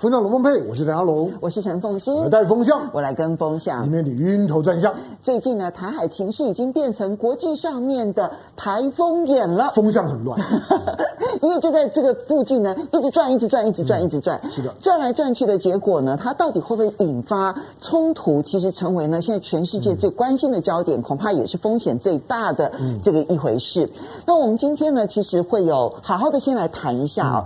风向龙凤配，我是陈阿龙，我是陈凤欣，我带风向，我来跟风向，以免你晕头转向。最近呢，台海情势已经变成国际上面的台风眼了，风向很乱，因为就在这个附近呢，一直转，一直转，一直转，一直转，是的，转来转去的结果呢，它到底会不会引发冲突？其实成为呢现在全世界最关心的焦点，恐怕也是风险最大的这个一回事。那我们今天呢，其实会有好好的先来谈一下啊，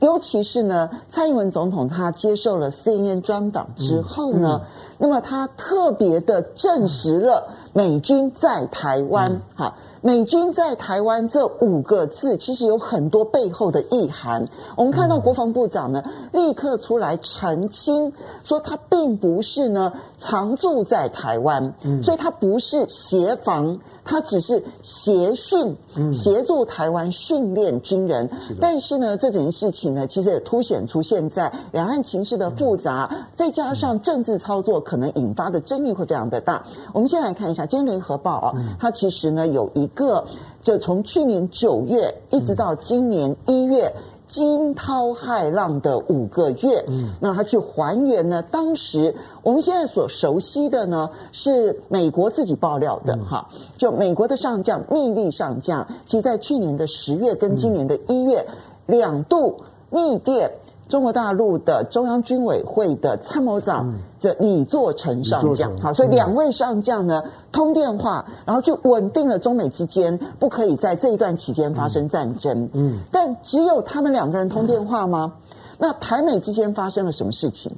尤其是呢，蔡英文总统。他接受了 CNN 专访之后呢，嗯嗯、那么他特别的证实了美军在台湾，哈、嗯，美军在台湾这五个字其实有很多背后的意涵。我们看到国防部长呢，立刻出来澄清，说他并不是呢常驻在台湾，嗯、所以他不是协防。他只是协训，协助台湾训练军人。嗯、但是呢，这件事情呢，其实也凸显出现在两岸情势的复杂，嗯、再加上政治操作可能引发的争议会非常的大。我们先来看一下今天联合报啊，嗯、它其实呢有一个，就从去年九月一直到今年一月。惊涛骇浪的五个月，嗯，那他去还原呢？当时我们现在所熟悉的呢，是美国自己爆料的哈，就美国的上将密利上将，其实在去年的十月跟今年的一月两度密电。中国大陆的中央军委会的参谋长这李作成上将，好，所以两位上将呢通电话，然后就稳定了中美之间不可以在这一段期间发生战争。嗯，但只有他们两个人通电话吗？那台美之间发生了什么事情？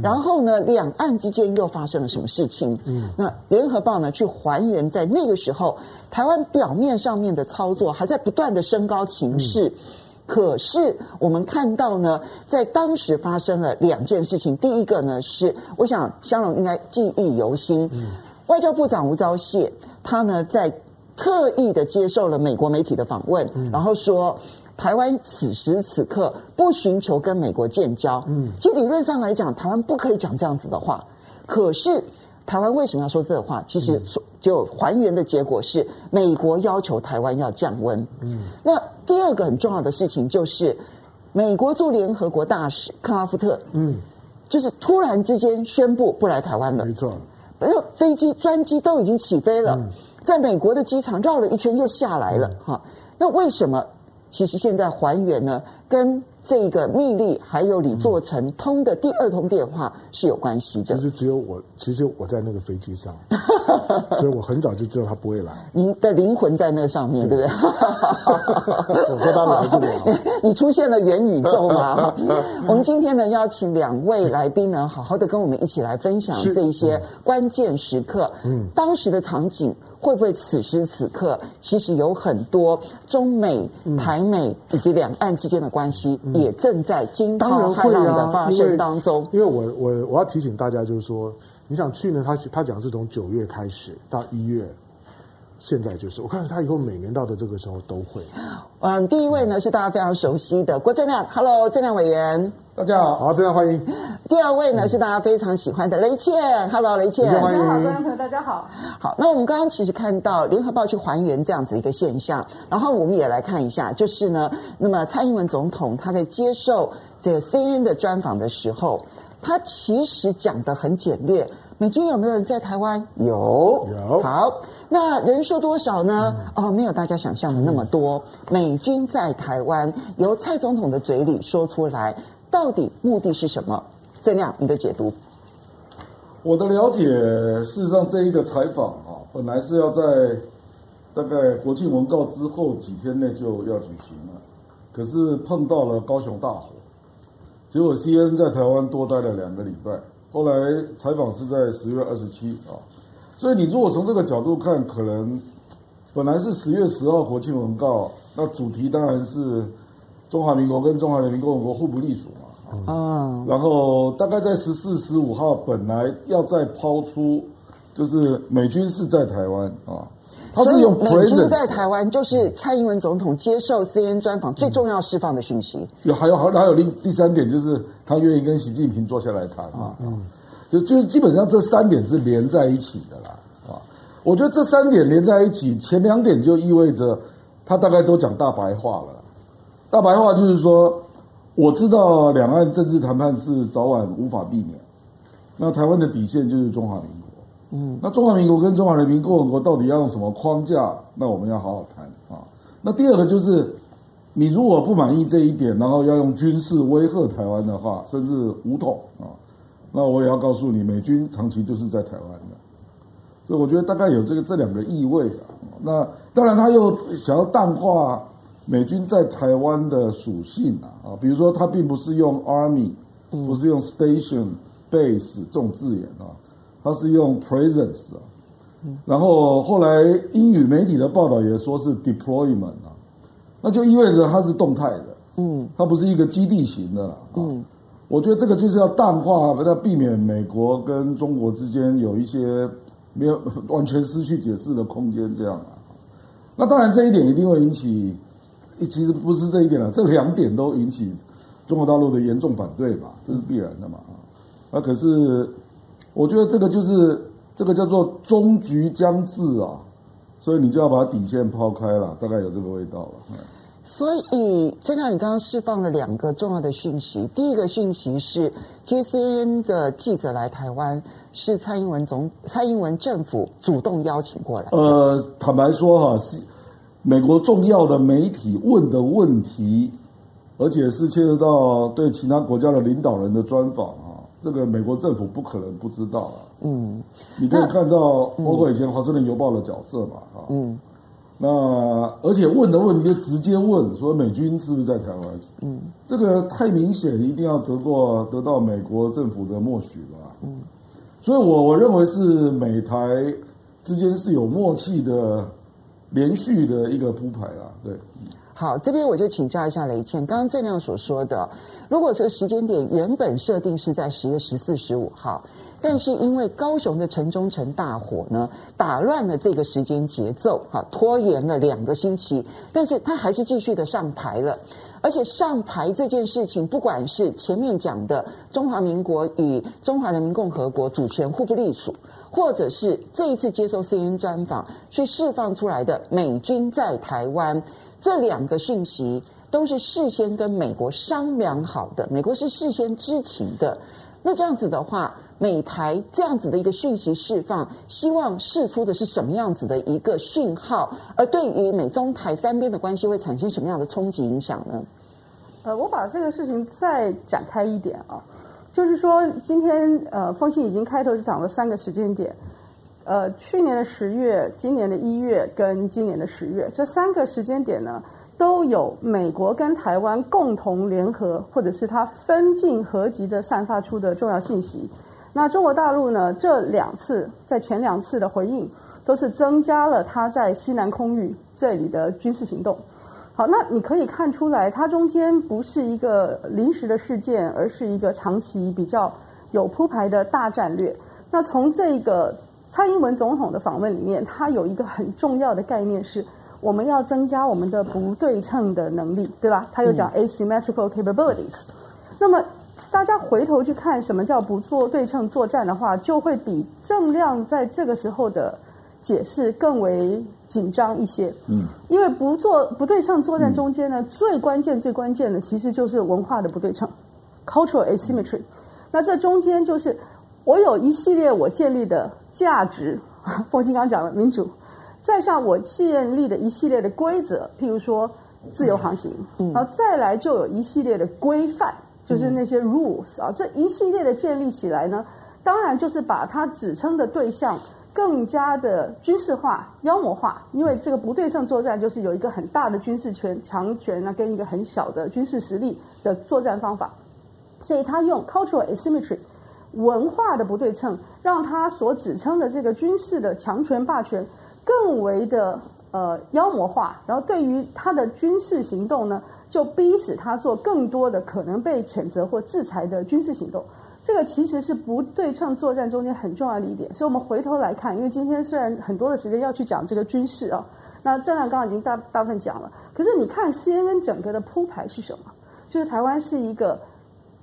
然后呢，两岸之间又发生了什么事情？嗯，那联合报呢去还原在那个时候，台湾表面上面的操作还在不断的升高情势。可是我们看到呢，在当时发生了两件事情。第一个呢是，我想香龙应该记忆犹新，嗯、外交部长吴钊燮他呢在特意的接受了美国媒体的访问，嗯、然后说台湾此时此刻不寻求跟美国建交。嗯，其实理论上来讲，台湾不可以讲这样子的话。可是台湾为什么要说这个话？其实就还原的结果是，美国要求台湾要降温。嗯，那。第二个很重要的事情就是，美国驻联合国大使克拉夫特，嗯，就是突然之间宣布不来台湾了。没错，而飞机专机都已经起飞了，在美国的机场绕了一圈又下来了。哈，那为什么？其实现在还原呢，跟。这个密利还有李作成通的第二通电话是有关系的。其实只有我，其实我在那个飞机上，所以我很早就知道他不会来。你的灵魂在那上面，对，对不对？我说他来不了。你出现了元宇宙吗？我们今天呢，邀请两位来宾呢，好好的跟我们一起来分享这一些关键时刻，嗯，当时的场景。会不会此时此刻，其实有很多中美、台美以及两岸之间的关系，也正在惊涛骇浪的发生当中。因为我我我要提醒大家，就是说，你想去呢？他他讲是从九月开始到一月，现在就是我看他以后每年到的这个时候都会。嗯，第一位呢是大家非常熟悉的郭正亮，Hello，正亮委员。大家好，好，正亮欢迎。第二位呢、嗯、是大家非常喜欢的雷倩，Hello，雷倩，欢迎。观众朋友，大家好。好，那我们刚刚其实看到联合报去还原这样子一个现象，然后我们也来看一下，就是呢，那么蔡英文总统他在接受这个 CNN 的专访的时候，他其实讲的很简略。美军有没有人在台湾？有，有。好，那人数多少呢？嗯、哦，没有大家想象的那么多。嗯、美军在台湾，由蔡总统的嘴里说出来。到底目的是什么？正亮，你的解读？我的了解，事实上这一个采访啊，本来是要在大概国庆文告之后几天内就要举行了，可是碰到了高雄大火，结果 CNN 在台湾多待了两个礼拜，后来采访是在十月二十七啊，所以你如果从这个角度看，可能本来是十月十号国庆文告，那主题当然是。中华民国跟中华人民共和国互不隶属嘛，嗯，然后大概在十四、十五号本来要再抛出，就是美军是在台湾啊，他是用 presence，所以美军在台湾就是蔡英文总统接受 CNN 专访最重要释放的讯息。有还有还还有另第三点就是他愿意跟习近平坐下来谈啊，嗯，就就是基本上这三点是连在一起的啦啊，我觉得这三点连在一起，前两点就意味着。他大概都讲大白话了。大白话就是说，我知道两岸政治谈判是早晚无法避免。那台湾的底线就是中华民国。嗯，那中华民国跟中华人民共和国到底要用什么框架？那我们要好好谈啊。那第二个就是，你如果不满意这一点，然后要用军事威吓台湾的话，甚至武统啊，那我也要告诉你，美军长期就是在台湾的。所以我觉得大概有这个这两个意味啊。那当然他又想要淡化美军在台湾的属性啊啊，比如说他并不是用 army，不是用 station base 这种字眼啊。他是用 presence 啊，然后后来英语媒体的报道也说是 deployment 啊，那就意味着它是动态的，嗯，它不是一个基地型的了，嗯，我觉得这个就是要淡化，要避免美国跟中国之间有一些没有完全失去解释的空间，这样啊，那当然这一点一定会引起，其实不是这一点了，这两点都引起中国大陆的严重反对吧，这是必然的嘛，啊，那可是。我觉得这个就是这个叫做终局将至啊，所以你就要把底线抛开了，大概有这个味道了。所以，正亮，你刚刚释放了两个重要的讯息。第一个讯息是，其实 CNN 的记者来台湾是蔡英文总蔡英文政府主动邀请过来。呃，坦白说哈，是美国重要的媒体问的问题，而且是牵涉到对其他国家的领导人的专访。这个美国政府不可能不知道啊。嗯，你可以看到包括以前《华盛顿邮报》的角色嘛，啊，嗯，那而且问的问题就直接问说美军是不是在台湾？嗯，这个太明显，一定要得过得到美国政府的默许了。嗯，所以我我认为是美台之间是有默契的，连续的一个铺排啊，对。好，这边我就请教一下雷倩，刚刚郑亮所说的，如果这个时间点原本设定是在十月十四、十五号，但是因为高雄的城中城大火呢，打乱了这个时间节奏，哈，拖延了两个星期，但是他还是继续的上牌了，而且上牌这件事情，不管是前面讲的中华民国与中华人民共和国主权互不隶属，或者是这一次接受 CNN 专访去释放出来的美军在台湾。这两个讯息都是事先跟美国商量好的，美国是事先知情的。那这样子的话，美台这样子的一个讯息释放，希望释出的是什么样子的一个讯号？而对于美中台三边的关系会产生什么样的冲击影响呢？呃，我把这个事情再展开一点啊，就是说今天呃，风信已经开头就讲了三个时间点。呃，去年的十月、今年的一月跟今年的十月这三个时间点呢，都有美国跟台湾共同联合，或者是它分进合击的散发出的重要信息。那中国大陆呢，这两次在前两次的回应，都是增加了它在西南空域这里的军事行动。好，那你可以看出来，它中间不是一个临时的事件，而是一个长期比较有铺排的大战略。那从这个。蔡英文总统的访问里面，他有一个很重要的概念是，我们要增加我们的不对称的能力，对吧？他又讲 asymmetrical capabilities。那么大家回头去看什么叫不做对称作战的话，就会比正亮在这个时候的解释更为紧张一些。嗯，因为不做不对称作战中间呢，最关键最关键的其实就是文化的不对称，cultural asymmetry。那这中间就是。我有一系列我建立的价值，凤馨刚刚讲了民主，再上我建立的一系列的规则，譬如说自由航行，然后再来就有一系列的规范，就是那些 rules 啊，这一系列的建立起来呢，当然就是把它指称的对象更加的军事化、妖魔化，因为这个不对称作战就是有一个很大的军事权强权呢，跟一个很小的军事实力的作战方法，所以他用 cultural asymmetry。文化的不对称，让他所指称的这个军事的强权霸权更为的呃妖魔化，然后对于他的军事行动呢，就逼使他做更多的可能被谴责或制裁的军事行动。这个其实是不对称作战中间很重要的一点。所以我们回头来看，因为今天虽然很多的时间要去讲这个军事啊，那正亮刚刚已经大大部分讲了，可是你看 CNN 整个的铺排是什么？就是台湾是一个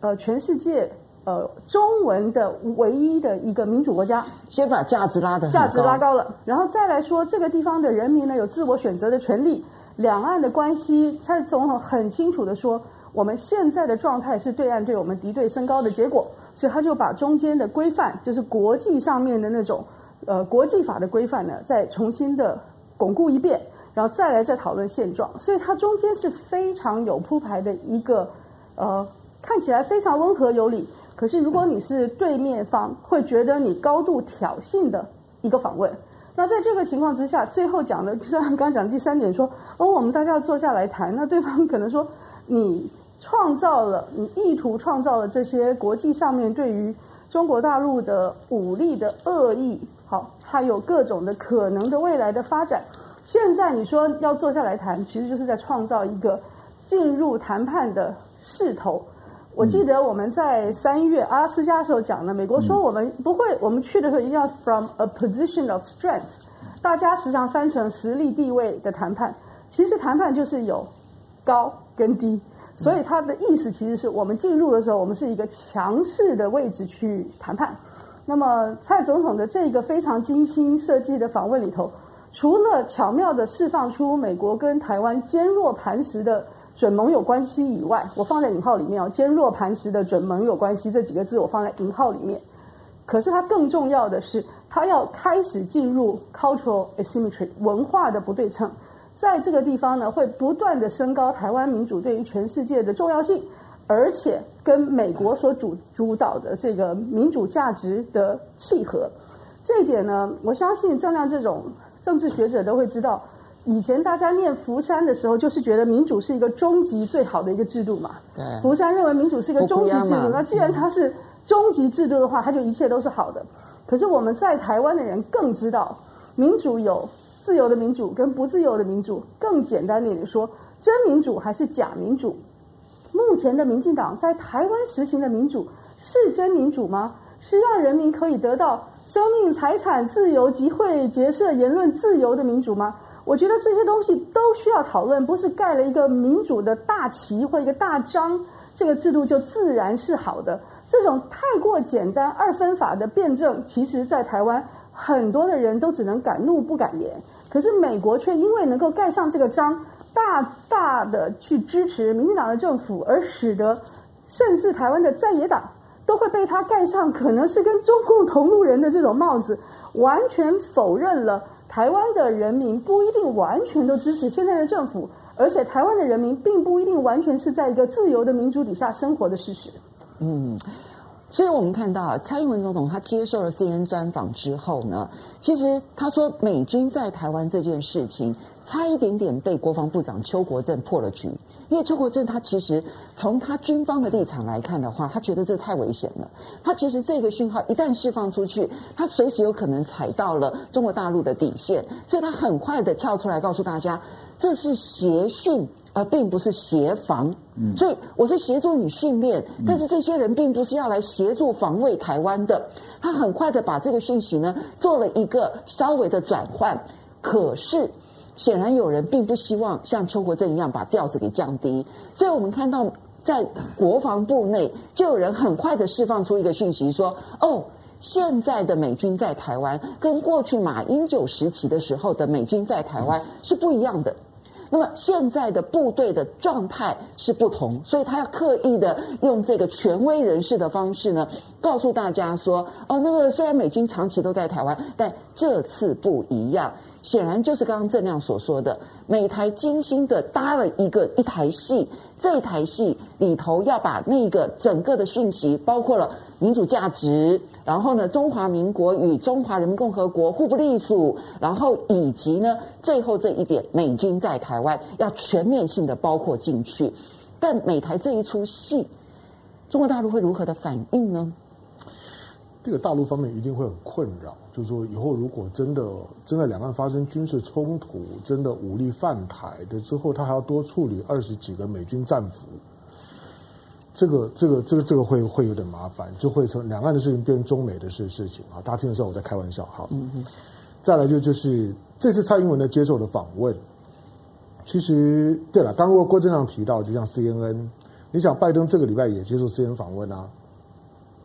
呃全世界。呃，中文的唯一的一个民主国家，先把价值拉的，价值拉高。了，然后再来说这个地方的人民呢有自我选择的权利，两岸的关系，蔡总统很清楚的说，我们现在的状态是对岸对我们敌对升高的结果，所以他就把中间的规范，就是国际上面的那种呃国际法的规范呢，再重新的巩固一遍，然后再来再讨论现状，所以它中间是非常有铺排的一个呃看起来非常温和有礼，可是如果你是对面方，会觉得你高度挑衅的一个访问。那在这个情况之下，最后讲的，就像刚刚讲的第三点说，哦，我们大家要坐下来谈。那对方可能说，你创造了，你意图创造了这些国际上面对于中国大陆的武力的恶意，好，还有各种的可能的未来的发展。现在你说要坐下来谈，其实就是在创造一个进入谈判的势头。我记得我们在三月阿拉斯加的时候讲的，美国说我们不会，我们去的时候一定要 from a position of strength，大家时常翻成实力地位的谈判，其实谈判就是有高跟低，所以它的意思其实是我们进入的时候，我们是一个强势的位置去谈判。那么蔡总统的这个非常精心设计的访问里头，除了巧妙地释放出美国跟台湾坚若磐石的。准盟友关系以外，我放在引号里面哦，坚若磐石的准盟友关系这几个字我放在引号里面。可是它更重要的是，它要开始进入 cultural asymmetry 文化的不对称，在这个地方呢，会不断的升高台湾民主对于全世界的重要性，而且跟美国所主主导的这个民主价值的契合。这一点呢，我相信正亮这种政治学者都会知道。以前大家念福山的时候，就是觉得民主是一个终极最好的一个制度嘛。对。福山认为民主是一个终极制度，那既然它是终极制度的话，它就一切都是好的。可是我们在台湾的人更知道，民主有自由的民主跟不自由的民主。更简单点说，真民主还是假民主？目前的民进党在台湾实行的民主是真民主吗？是让人民可以得到生命、财产自由、集会、结社、言论自由的民主吗？我觉得这些东西都需要讨论，不是盖了一个民主的大旗或一个大章，这个制度就自然是好的。这种太过简单二分法的辩证，其实在台湾很多的人都只能敢怒不敢言。可是美国却因为能够盖上这个章，大大的去支持民进党的政府，而使得甚至台湾的在野党都会被他盖上可能是跟中共同路人的这种帽子，完全否认了。台湾的人民不一定完全都支持现在的政府，而且台湾的人民并不一定完全是在一个自由的民主底下生活的事实。嗯，所以我们看到蔡英文总统他接受了 CNN 专访之后呢，其实他说美军在台湾这件事情。差一点点被国防部长邱国正破了局，因为邱国正他其实从他军方的立场来看的话，他觉得这太危险了。他其实这个讯号一旦释放出去，他随时有可能踩到了中国大陆的底线，所以他很快的跳出来告诉大家，这是协训，而并不是协防。嗯，所以我是协助你训练，但是这些人并不是要来协助防卫台湾的。他很快的把这个讯息呢做了一个稍微的转换，可是。显然有人并不希望像邱国正一样把调子给降低，所以我们看到在国防部内就有人很快的释放出一个讯息说：“哦，现在的美军在台湾跟过去马英九时期的时候的美军在台湾是不一样的。那么现在的部队的状态是不同，所以他要刻意的用这个权威人士的方式呢，告诉大家说：哦，那个虽然美军长期都在台湾，但这次不一样。”显然就是刚刚郑亮所说的，美台精心的搭了一个一台戏，这台戏里头要把那个整个的讯息，包括了民主价值，然后呢，中华民国与中华人民共和国互不隶属，然后以及呢，最后这一点，美军在台湾要全面性的包括进去。但美台这一出戏，中国大陆会如何的反应呢？这个大陆方面一定会很困扰，就是说以后如果真的真的两岸发生军事冲突，真的武力犯台的之后，他还要多处理二十几个美军战俘，这个这个这个这个会会有点麻烦，就会从两岸的事情变成中美的事事情啊。大家听的时候我在开玩笑，哈，嗯嗯。再来就就是这次蔡英文的接受的访问，其实对了，刚刚郭正亮提到，就像 CNN，你想拜登这个礼拜也接受 CNN 访问啊，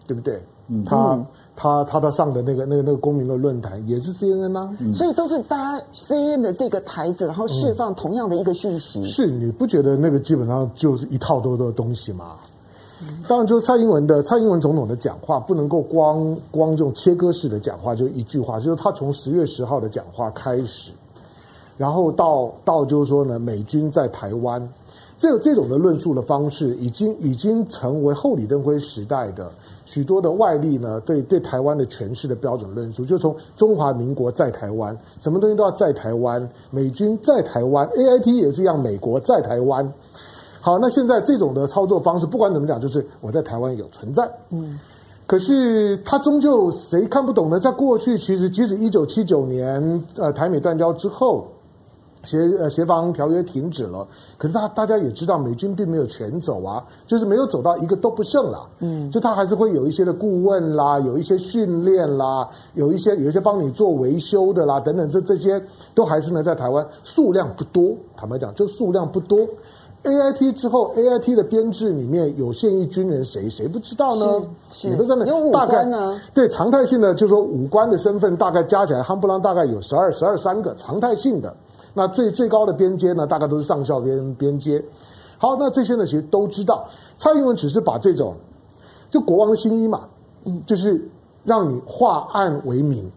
对不对？嗯，他他他他上的那个那个那个公民的论坛也是 CNN 啊，嗯、所以都是搭 CNN 的这个台子，然后释放同样的一个讯息。嗯、是你不觉得那个基本上就是一套多多的东西吗？当然，就是蔡英文的蔡英文总统的讲话不能够光光这种切割式的讲话，就一句话，就是他从十月十号的讲话开始，然后到到就是说呢，美军在台湾。这这种的论述的方式，已经已经成为后李登辉时代的许多的外力呢对对台湾的诠释的标准论述，就从中华民国在台湾，什么东西都要在台湾，美军在台湾，AIT 也是一样，美国在台湾。好，那现在这种的操作方式，不管怎么讲，就是我在台湾有存在。嗯，可是他终究谁看不懂呢？在过去，其实即使一九七九年呃台美断交之后。协呃协防条约停止了，可是大大家也知道，美军并没有全走啊，就是没有走到一个都不剩了。嗯，就他还是会有一些的顾问啦，有一些训练啦，有一些有一些帮你做维修的啦，等等，这这些都还是呢在台湾数量不多。坦白讲，就数量不多。A I T 之后，A I T 的编制里面有现役军人谁谁不知道呢？是，也不知道有五官呢。对，常态性的就是说五官的身份大概加起来，夯不啷大概有十二十二三个常态性的。那最最高的边阶呢，大概都是上校边边阶。好，那这些呢，其实都知道。蔡英文只是把这种，就国王的新衣嘛，嗯，就是让你化暗为明。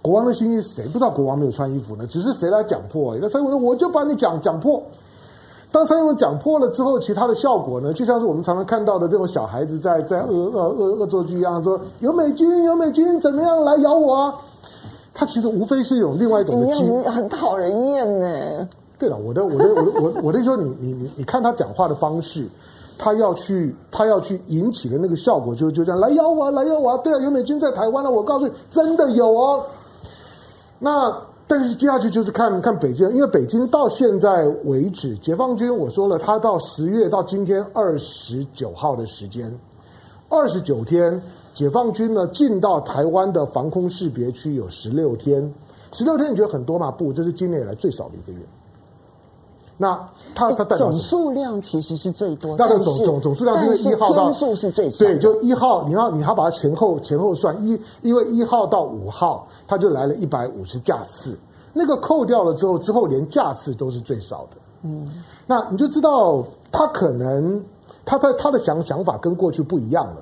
国王的新衣，谁不知道国王没有穿衣服呢？只是谁来讲破？那蔡英文说，我就把你讲讲破。当三英文讲破了之后，其他的效果呢，就像是我们常常看到的这种小孩子在在恶恶恶恶作剧一样，说有美军有美军怎么样来咬我啊？他其实无非是一种另外一种的机，你很讨人厌呢。对了，我的我的我的我我的说，你你你你看他讲话的方式，他要去他要去引起的那个效果，就就这样来咬我，啊来咬我。啊对啊，有美军在台湾了，我告诉你，真的有哦。那但是接下去就是看看北京，因为北京到现在为止，解放军我说了，他到十月到今天二十九号的时间，二十九天。解放军呢进到台湾的防空识别区有十六天，十六天你觉得很多吗？不，这是今年以来最少的一个月。那他他总数量其实是最多，但是总总总数量就是一号到天数是最少，对，就一号，你要你要把它前后前后算一，因为一号到五号它就来了一百五十架次，那个扣掉了之后，之后连架次都是最少的。嗯，那你就知道他可能他在他的想想法跟过去不一样了。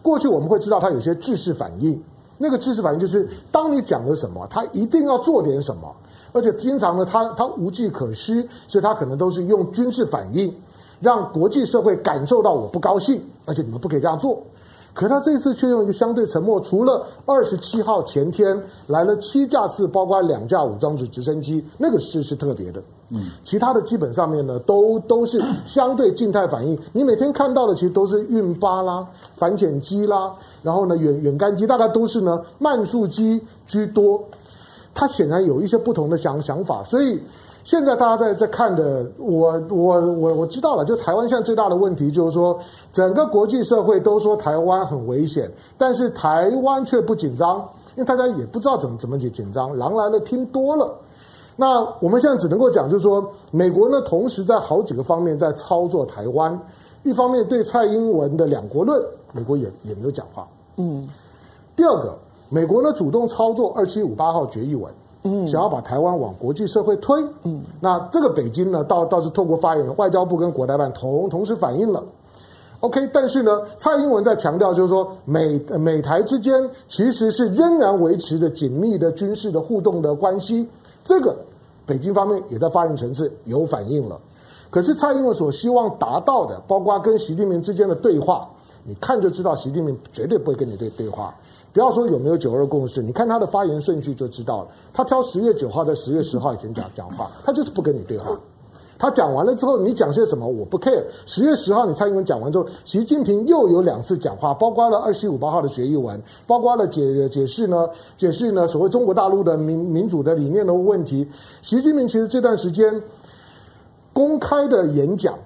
过去我们会知道他有些制式反应，那个制式反应就是当你讲了什么，他一定要做点什么，而且经常呢，他他无计可施，所以他可能都是用军事反应，让国际社会感受到我不高兴，而且你们不可以这样做。可他这次却用一个相对沉默，除了二十七号前天来了七架次，包括两架武装直直升机，那个事是特别的。嗯，其他的基本上面呢，都都是相对静态反应。你每天看到的其实都是运八啦、反潜机啦，然后呢远远干机，大概都是呢慢速机居多。他显然有一些不同的想想法，所以。现在大家在在看的，我我我我知道了，就台湾现在最大的问题就是说，整个国际社会都说台湾很危险，但是台湾却不紧张，因为大家也不知道怎么怎么紧紧张，狼来了听多了。那我们现在只能够讲，就是说，美国呢同时在好几个方面在操作台湾，一方面对蔡英文的两国论，美国也也没有讲话。嗯。第二个，美国呢主动操作二七五八号决议文。嗯，想要把台湾往国际社会推，嗯，那这个北京呢，倒倒是透过发言人，外交部跟国台办同同时反映了，OK，但是呢，蔡英文在强调就是说美美台之间其实是仍然维持着紧密的军事的互动的关系，这个北京方面也在发言层次有反应了，可是蔡英文所希望达到的，包括跟习近平之间的对话，你看就知道习近平绝对不会跟你对对话。不要说有没有九二共识，你看他的发言顺序就知道了。他挑十月九号在十月十号以前讲讲话，他就是不跟你对话。他讲完了之后，你讲些什么我不 care。十月十号你蔡英文讲完之后，习近平又有两次讲话，包括了二七五八号的决议文，包括了解解释呢解释呢所谓中国大陆的民民主的理念的问题。习近平其实这段时间公开的演讲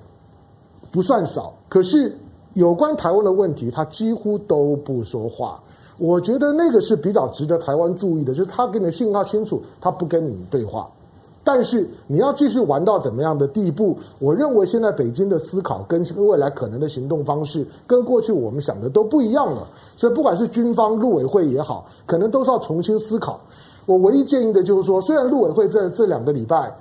不算少，可是有关台湾的问题，他几乎都不说话。我觉得那个是比较值得台湾注意的，就是他给你的信号清楚，他不跟你对话，但是你要继续玩到怎么样的地步？我认为现在北京的思考跟未来可能的行动方式，跟过去我们想的都不一样了。所以不管是军方、陆委会也好，可能都是要重新思考。我唯一建议的就是说，虽然陆委会这这两个礼拜，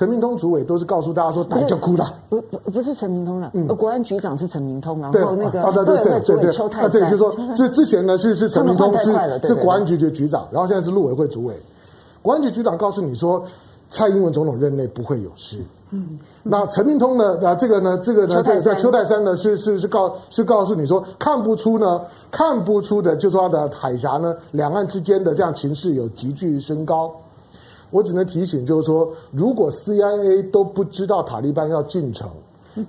陈明通主委都是告诉大家说打就哭了，不不不是陈明通了，嗯，国安局长是陈明通，然后那个对对对对对，邱泰山，对，就说之之前呢是是陈明通是是国安局局局长，然后现在是陆委会主委。国安局局长告诉你说，蔡英文总统任内不会有事。嗯，那陈明通呢？啊，这个呢，这个呢，在在邱泰山呢，是是是告是告诉你说，看不出呢，看不出的，就说他的海峡呢，两岸之间的这样情势有急剧升高。我只能提醒，就是说，如果 CIA 都不知道塔利班要进城，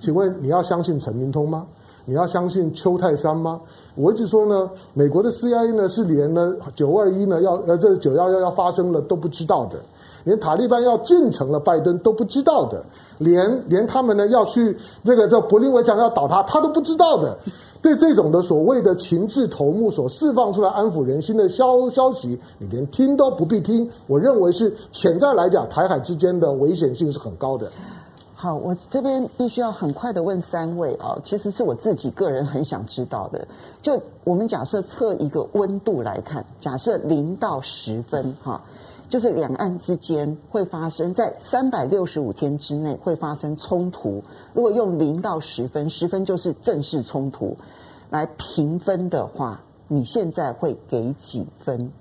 请问你要相信陈明通吗？你要相信邱泰山吗？我一直说呢，美国的 CIA 呢是连呢九二一呢要呃这九幺幺要发生了都不知道的，连塔利班要进城了，拜登都不知道的，连连他们呢要去这个叫柏林围墙要倒塌，他都不知道的。对这种的所谓的情治头目所释放出来安抚人心的消息消息，你连听都不必听。我认为是潜在来讲，台海之间的危险性是很高的。好，我这边必须要很快的问三位啊，其实是我自己个人很想知道的。就我们假设测一个温度来看，假设零到十分哈，就是两岸之间会发生在三百六十五天之内会发生冲突。如果用零到十分，十分就是正式冲突来评分的话，你现在会给几分？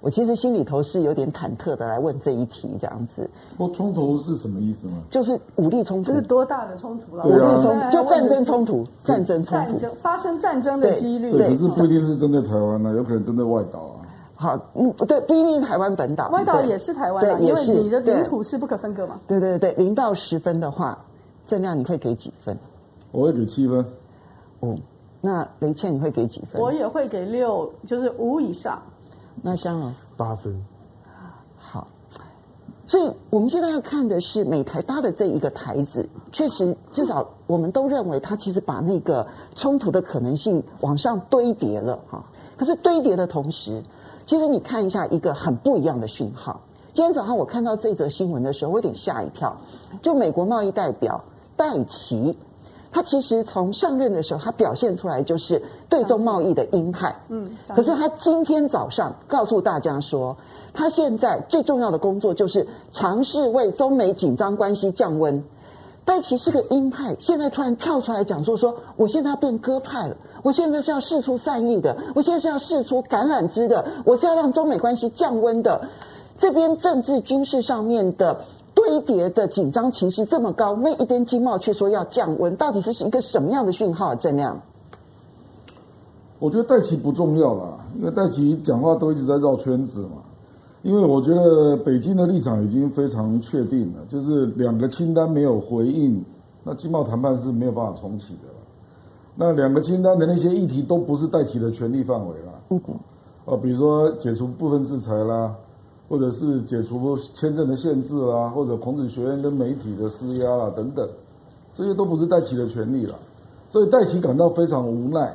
我其实心里头是有点忐忑的来问这一题，这样子。我，冲突是什么意思呢？就是武力冲突。就是多大的冲突了？武力冲突就战争冲突，战争冲突。发生战争的几率。对，可是不一定是针对台湾呢，有可能针对外岛啊。好，嗯，对，不一定是台湾本岛。外岛也是台湾，对，因为你的领土是不可分割嘛。对对对，零到十分的话，郑亮你会给几分？我会给七分。哦，那雷倩你会给几分？我也会给六，就是五以上。那香龙八分，好，所以我们现在要看的是美台搭的这一个台子，确实至少我们都认为它其实把那个冲突的可能性往上堆叠了哈。可是堆叠的同时，其实你看一下一个很不一样的讯号。今天早上我看到这则新闻的时候，我有点吓一跳。就美国贸易代表戴琪。他其实从上任的时候，他表现出来就是对中贸易的鹰派。嗯，可是他今天早上告诉大家说，他现在最重要的工作就是尝试为中美紧张关系降温。戴琪是个鹰派，现在突然跳出来讲说说，我现在要变鸽派了，我现在是要试出善意的，我现在是要试出橄榄枝的，我是要让中美关系降温的。这边政治军事上面的。堆叠的紧张情绪这么高，那一边经贸却说要降温，到底是一个什么样的讯号啊？郑亮，我觉得戴琪不重要啦，因为戴琪讲话都一直在绕圈子嘛。因为我觉得北京的立场已经非常确定了，就是两个清单没有回应，那经贸谈判是没有办法重启的。那两个清单的那些议题都不是戴琪的权力范围了。嗯嗯。啊，比如说解除部分制裁啦。或者是解除签证的限制啦，或者孔子学院跟媒体的施压啦等等，这些都不是戴琪的权利了，所以戴琪感到非常无奈，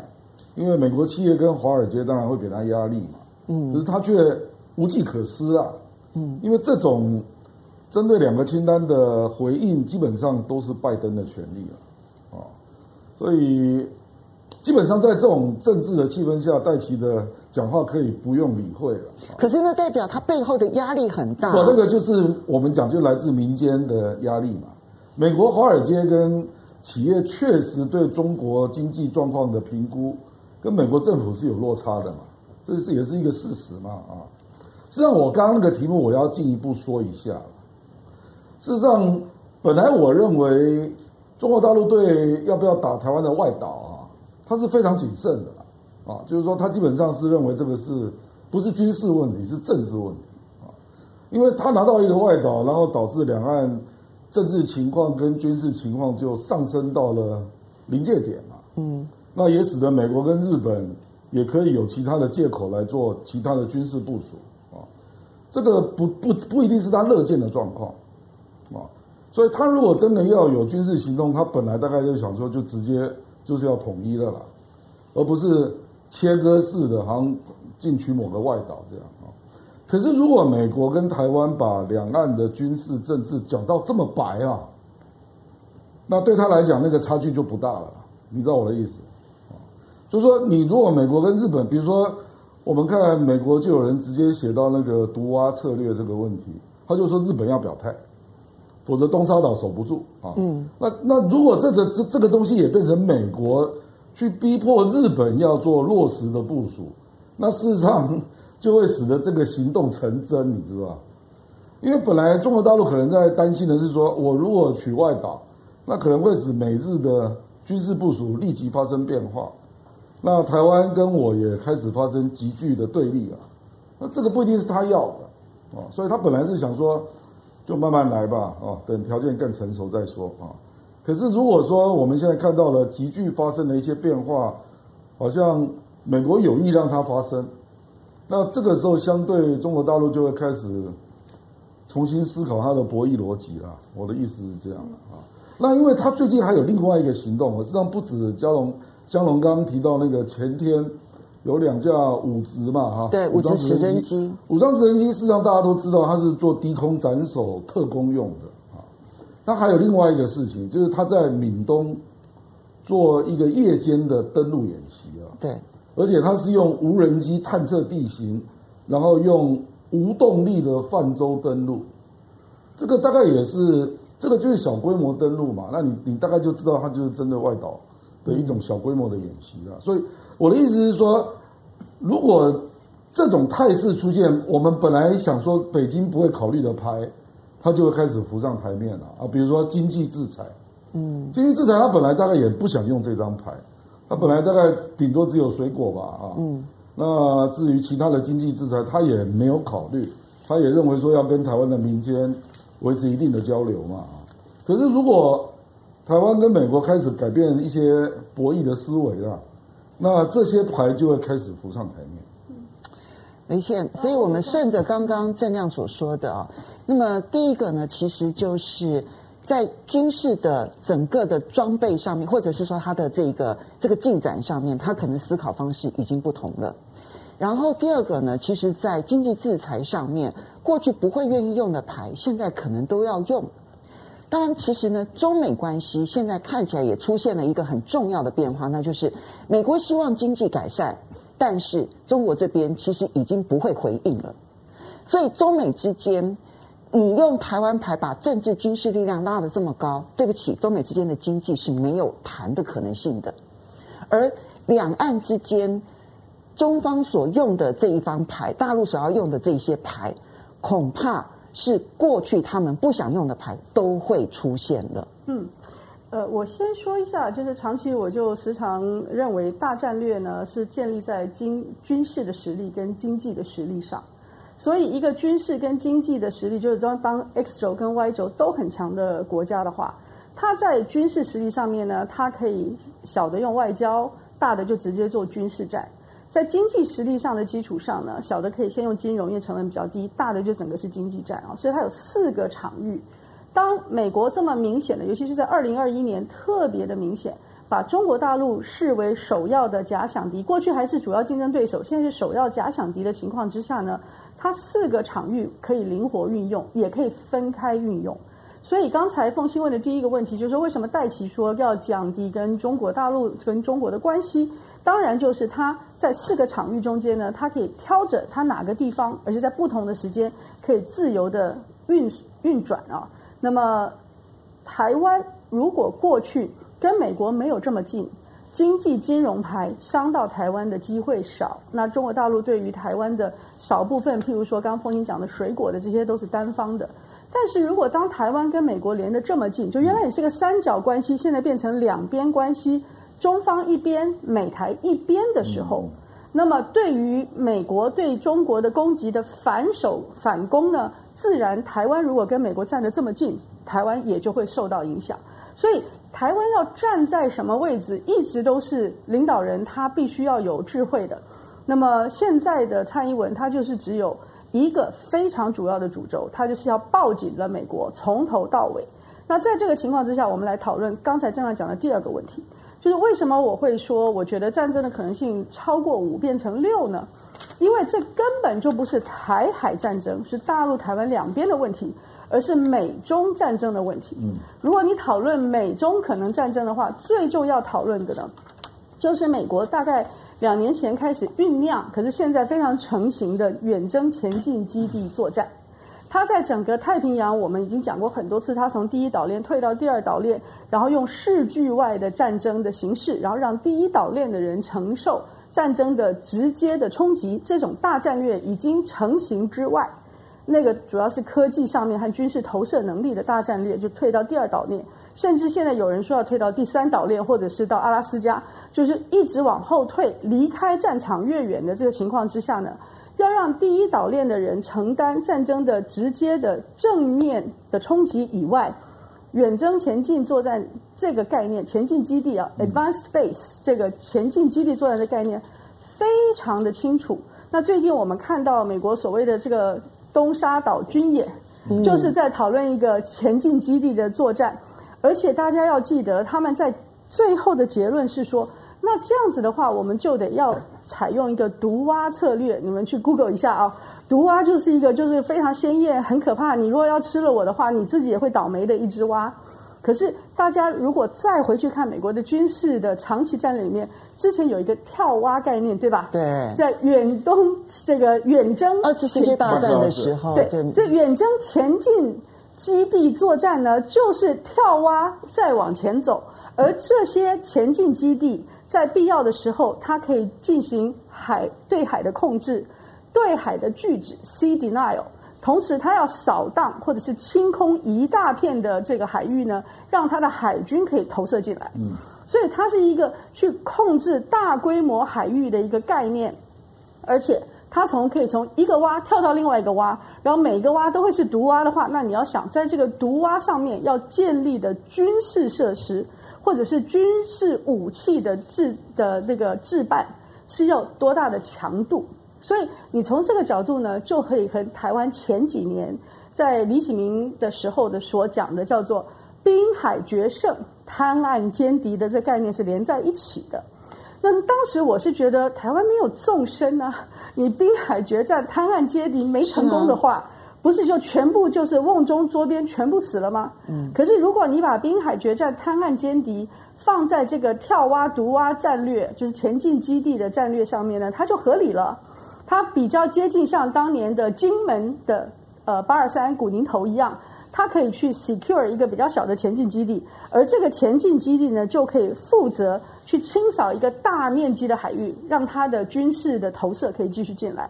因为美国企业跟华尔街当然会给他压力嘛，嗯，可是他却无计可施啊，嗯，因为这种针对两个清单的回应基本上都是拜登的权利了，啊，所以。基本上在这种政治的气氛下，戴琪的讲话可以不用理会了。可是那代表他背后的压力很大。那个就是我们讲，就来自民间的压力嘛。美国华尔街跟企业确实对中国经济状况的评估，跟美国政府是有落差的嘛，这是也是一个事实嘛啊。实际上，我刚刚那个题目我要进一步说一下。事实上，本来我认为中国大陆对要不要打台湾的外岛啊。他是非常谨慎的啦，啊，就是说他基本上是认为这个是不是军事问题，是政治问题啊，因为他拿到一个外岛，然后导致两岸政治情况跟军事情况就上升到了临界点嘛，嗯，那也使得美国跟日本也可以有其他的借口来做其他的军事部署啊，这个不不不一定是他乐见的状况啊，所以他如果真的要有军事行动，他本来大概就想说就直接。就是要统一了啦，而不是切割式的，好像进取某个外岛这样啊。可是如果美国跟台湾把两岸的军事政治讲到这么白啊，那对他来讲那个差距就不大了。你知道我的意思？就是说，你如果美国跟日本，比如说，我们看美国就有人直接写到那个毒蛙策略这个问题，他就说日本要表态，否则东沙岛守不住啊。嗯，那那如果这个这这个东西也变成美国去逼迫日本要做落实的部署，那事实上就会使得这个行动成真，你知道吧？因为本来中国大陆可能在担心的是说，我如果取外岛，那可能会使美日的军事部署立即发生变化。那台湾跟我也开始发生急剧的对立啊，那这个不一定是他要的啊，所以他本来是想说，就慢慢来吧啊，等条件更成熟再说啊。可是如果说我们现在看到了急剧发生的一些变化，好像美国有意让它发生，那这个时候相对中国大陆就会开始重新思考它的博弈逻辑了。我的意思是这样的啊。那因为他最近还有另外一个行动，我实际上不止交龙。香龙刚刚提到那个前天有两架武直嘛哈，对，武直直升机，武装直升机，事实上大家都知道它是做低空斩首特工用的啊。那还有另外一个事情，就是它在闽东做一个夜间的登陆演习啊，对，而且它是用无人机探测地形，然后用无动力的泛舟登陆，这个大概也是这个就是小规模登陆嘛，那你你大概就知道它就是真的外岛。的一种小规模的演习啊，所以我的意思是说，如果这种态势出现，我们本来想说北京不会考虑的牌，它就会开始浮上台面了。啊。比如说经济制裁，嗯，经济制裁，它本来大概也不想用这张牌，它本来大概顶多只有水果吧啊，嗯，那至于其他的经济制裁，他也没有考虑，他也认为说要跟台湾的民间维持一定的交流嘛啊。可是如果台湾跟美国开始改变一些博弈的思维了，那这些牌就会开始浮上台面。雷倩，所以我们顺着刚刚郑亮所说的啊，那么第一个呢，其实就是在军事的整个的装备上面，或者是说它的这个这个进展上面，它可能思考方式已经不同了。然后第二个呢，其实在经济制裁上面，过去不会愿意用的牌，现在可能都要用。当然，其实呢，中美关系现在看起来也出现了一个很重要的变化，那就是美国希望经济改善，但是中国这边其实已经不会回应了。所以中美之间，你用台湾牌把政治军事力量拉得这么高，对不起，中美之间的经济是没有谈的可能性的。而两岸之间，中方所用的这一方牌，大陆所要用的这些牌，恐怕。是过去他们不想用的牌都会出现了。嗯，呃，我先说一下，就是长期我就时常认为大战略呢是建立在经军事的实力跟经济的实力上，所以一个军事跟经济的实力，就是当当 X 轴跟 Y 轴都很强的国家的话，它在军事实力上面呢，它可以小的用外交，大的就直接做军事战。在经济实力上的基础上呢，小的可以先用金融，因为成本比较低；大的就整个是经济战啊，所以它有四个场域。当美国这么明显的，尤其是在二零二一年特别的明显，把中国大陆视为首要的假想敌，过去还是主要竞争对手，现在是首要假想敌的情况之下呢，它四个场域可以灵活运用，也可以分开运用。所以刚才凤馨问的第一个问题就是为什么戴琪说要降低跟中国大陆跟中国的关系？当然，就是它在四个场域中间呢，它可以挑着它哪个地方，而且在不同的时间可以自由的运运转啊。那么，台湾如果过去跟美国没有这么近，经济金融牌伤到台湾的机会少，那中国大陆对于台湾的少部分，譬如说刚刚凤馨讲的水果的这些都是单方的。但是如果当台湾跟美国连得这么近，就原来也是个三角关系，现在变成两边关系。中方一边，美台一边的时候，嗯、那么对于美国对中国的攻击的反手反攻呢，自然台湾如果跟美国站得这么近，台湾也就会受到影响。所以台湾要站在什么位置，一直都是领导人他必须要有智慧的。那么现在的蔡英文，他就是只有一个非常主要的主轴，他就是要抱紧了美国从头到尾。那在这个情况之下，我们来讨论刚才正要讲的第二个问题。就是为什么我会说，我觉得战争的可能性超过五变成六呢？因为这根本就不是台海战争，是大陆台湾两边的问题，而是美中战争的问题。嗯，如果你讨论美中可能战争的话，最重要讨论的呢，就是美国大概两年前开始酝酿，可是现在非常成型的远征前进基地作战。它在整个太平洋，我们已经讲过很多次，它从第一岛链退到第二岛链，然后用视距外的战争的形式，然后让第一岛链的人承受战争的直接的冲击。这种大战略已经成型之外，那个主要是科技上面和军事投射能力的大战略，就退到第二岛链，甚至现在有人说要退到第三岛链，或者是到阿拉斯加，就是一直往后退，离开战场越远的这个情况之下呢，要让第一岛链的人承担战争的直接的正面的冲击以外，远征前进作战这个概念，前进基地啊，advanced base 这个前进基地作战的概念非常的清楚。那最近我们看到美国所谓的这个东沙岛军演，就是在讨论一个前进基地的作战，而且大家要记得，他们在最后的结论是说。那这样子的话，我们就得要采用一个毒蛙策略。你们去 Google 一下啊，毒蛙就是一个就是非常鲜艳、很可怕。你如果要吃了我的话，你自己也会倒霉的一只蛙。可是大家如果再回去看美国的军事的长期战略里面，之前有一个跳蛙概念，对吧？对，在远东这个远征二次世界大战的时候，对，所以远征前进基地作战呢，就是跳蛙再往前走，而这些前进基地。在必要的时候，它可以进行海对海的控制，对海的拒止 （sea denial）。同时，它要扫荡或者是清空一大片的这个海域呢，让它的海军可以投射进来。嗯，所以它是一个去控制大规模海域的一个概念，而且它从可以从一个蛙跳到另外一个蛙，然后每个蛙都会是毒蛙的话，那你要想在这个毒蛙上面要建立的军事设施。或者是军事武器的制的那个制办是要多大的强度？所以你从这个角度呢，就可以和台湾前几年在李启明的时候的所讲的叫做“滨海决胜，滩岸歼敌”的这概念是连在一起的。那当时我是觉得台湾没有纵深啊，你滨海决战，滩岸歼敌没成功的话。不是就全部就是瓮中捉鳖全部死了吗？嗯。可是如果你把滨海决战、滩岸歼敌放在这个跳蛙毒蛙战略，就是前进基地的战略上面呢，它就合理了。它比较接近像当年的金门的呃八二三古宁头一样，它可以去 secure 一个比较小的前进基地，而这个前进基地呢，就可以负责去清扫一个大面积的海域，让它的军事的投射可以继续进来。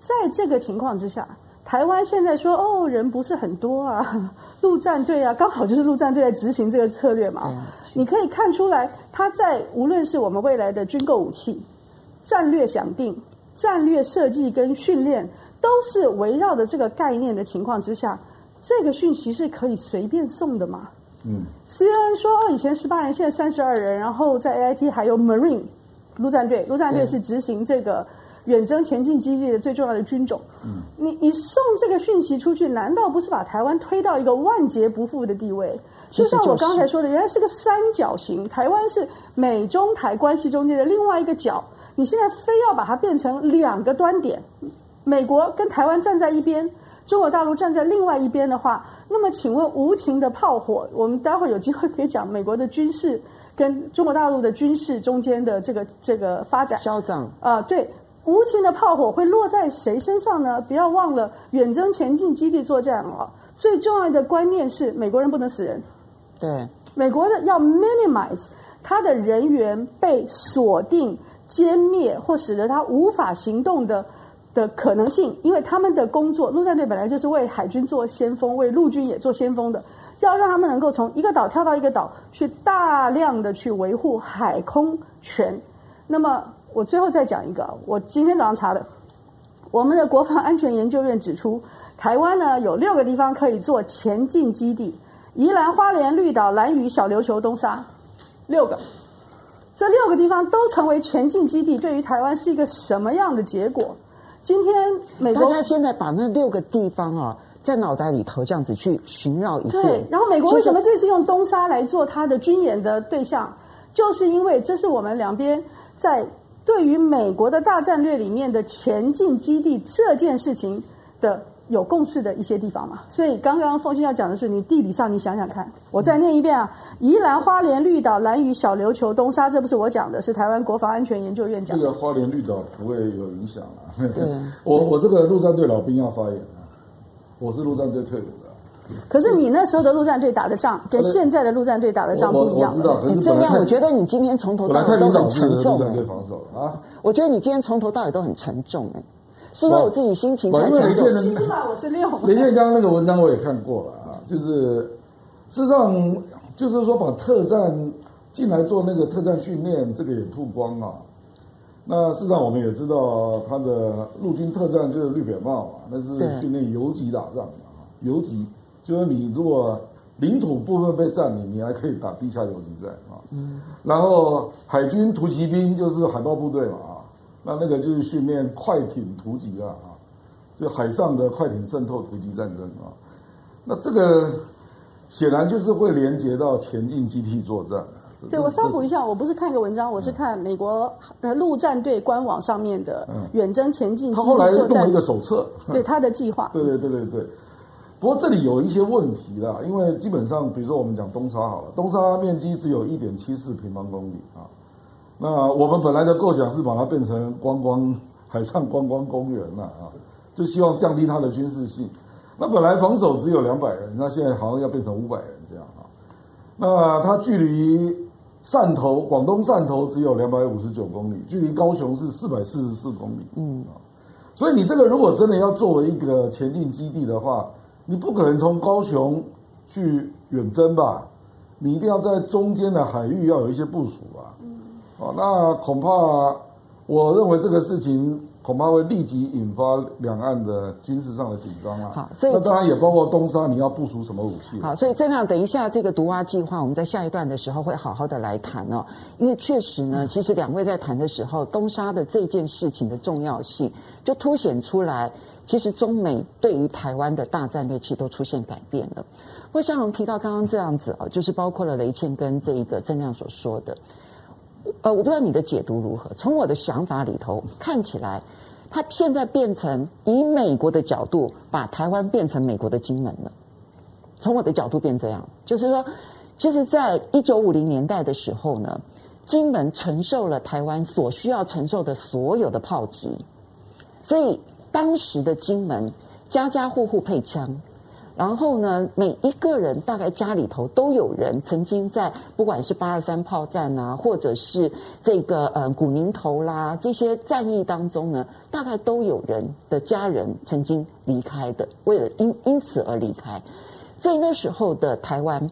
在这个情况之下。台湾现在说哦，人不是很多啊，陆战队啊，刚好就是陆战队在执行这个策略嘛。你可以看出来，他在无论是我们未来的军购武器、战略想定、战略设计跟训练，都是围绕着这个概念的情况之下，这个讯息是可以随便送的嘛？嗯，CNN 说哦，以前十八人，现在三十二人，然后在 AIT 还有 Marine 陆战队，陆战队是执行这个。远征前进基地的最重要的军种，嗯，你你送这个讯息出去，难道不是把台湾推到一个万劫不复的地位？就像我刚才说的，原来是个三角形，台湾是美中台关系中间的另外一个角，你现在非要把它变成两个端点，美国跟台湾站在一边，中国大陆站在另外一边的话，那么请问无情的炮火，我们待会儿有机会可以讲美国的军事跟中国大陆的军事中间的这个这个发展，嚣张啊，对。无情的炮火会落在谁身上呢？不要忘了远征前进基地作战啊！最重要的观念是美国人不能死人。对，美国的要 minimize 他的人员被锁定、歼灭或使得他无法行动的的可能性，因为他们的工作，陆战队本来就是为海军做先锋，为陆军也做先锋的，要让他们能够从一个岛跳到一个岛，去大量的去维护海空权。那么。我最后再讲一个，我今天早上查的，我们的国防安全研究院指出，台湾呢有六个地方可以做前进基地：宜兰花莲、绿岛、兰屿、小琉球、东沙，六个。这六个地方都成为前进基地，对于台湾是一个什么样的结果？今天美国大家现在把那六个地方啊，在脑袋里头这样子去寻绕一遍。对，然后美国为什么这次用东沙来做它的军演的对象？就是因为这是我们两边在。对于美国的大战略里面的前进基地这件事情的有共识的一些地方嘛。所以刚刚凤馨要讲的是，你地理上你想想看，我再念一遍啊：宜兰花莲绿岛兰屿小琉球东沙，这不是我讲的，是台湾国防安全研究院讲的。这个花莲绿岛不会有影响啊。对，我我这个陆战队老兵要发言啊，我是陆战队退伍。可是你那时候的陆战队打的仗，跟现在的陆战队打的仗不一样。你这样，我觉得你今天从头到尾都很沉重。我觉得你今天从头到尾都很沉重哎，是因为我自己心情太沉重。我是六。雷建刚刚那个文章我也看过了啊，就是事实上就是说把特战进来做那个特战训练，这个也曝光啊。那事实上我们也知道，他的陆军特战就是绿扁帽嘛，那是训练游击打仗啊，游击。就是你如果领土部分被占领，你还可以打地下游击战啊。嗯。然后海军突击兵就是海豹部队嘛啊，那那个就是训练快艇突击啊啊，就海上的快艇渗透突击战争啊。那这个显然就是会连接到前进基地作战。对，我稍补一下，我不是看一个文章，我是看美国呃陆战队官网上面的远征前进基地作战。他后来弄了一个手册，对他的计划。对对对对对。不过这里有一些问题啦，因为基本上，比如说我们讲东沙好了，东沙面积只有一点七四平方公里啊。那我们本来的构想是把它变成观光海上观光公园了啊，就希望降低它的军事性。那本来防守只有两百人，那现在好像要变成五百人这样啊。那它距离汕头，广东汕头只有两百五十九公里，距离高雄是四百四十四公里。嗯啊，所以你这个如果真的要作为一个前进基地的话，你不可能从高雄去远征吧？你一定要在中间的海域要有一些部署吧？嗯，哦，那恐怕我认为这个事情恐怕会立即引发两岸的军事上的紧张啊。好，所以那当然也包括东沙，你要部署什么武器？好，所以这样等一下这个毒蛙计划，我们在下一段的时候会好好的来谈哦。因为确实呢，其实两位在谈的时候，东沙的这件事情的重要性就凸显出来。其实中美对于台湾的大战略其实都出现改变了。魏湘龙提到刚刚这样子啊，就是包括了雷倩跟这一个郑亮所说的，呃，我不知道你的解读如何。从我的想法里头看起来，他现在变成以美国的角度把台湾变成美国的金门了。从我的角度变这样，就是说，其实在一九五零年代的时候呢，金门承受了台湾所需要承受的所有的炮击，所以。当时的金门，家家户户配枪，然后呢，每一个人大概家里头都有人曾经在不管是八二三炮战啊，或者是这个呃古宁头啦这些战役当中呢，大概都有人的家人曾经离开的，为了因因此而离开。所以那时候的台湾，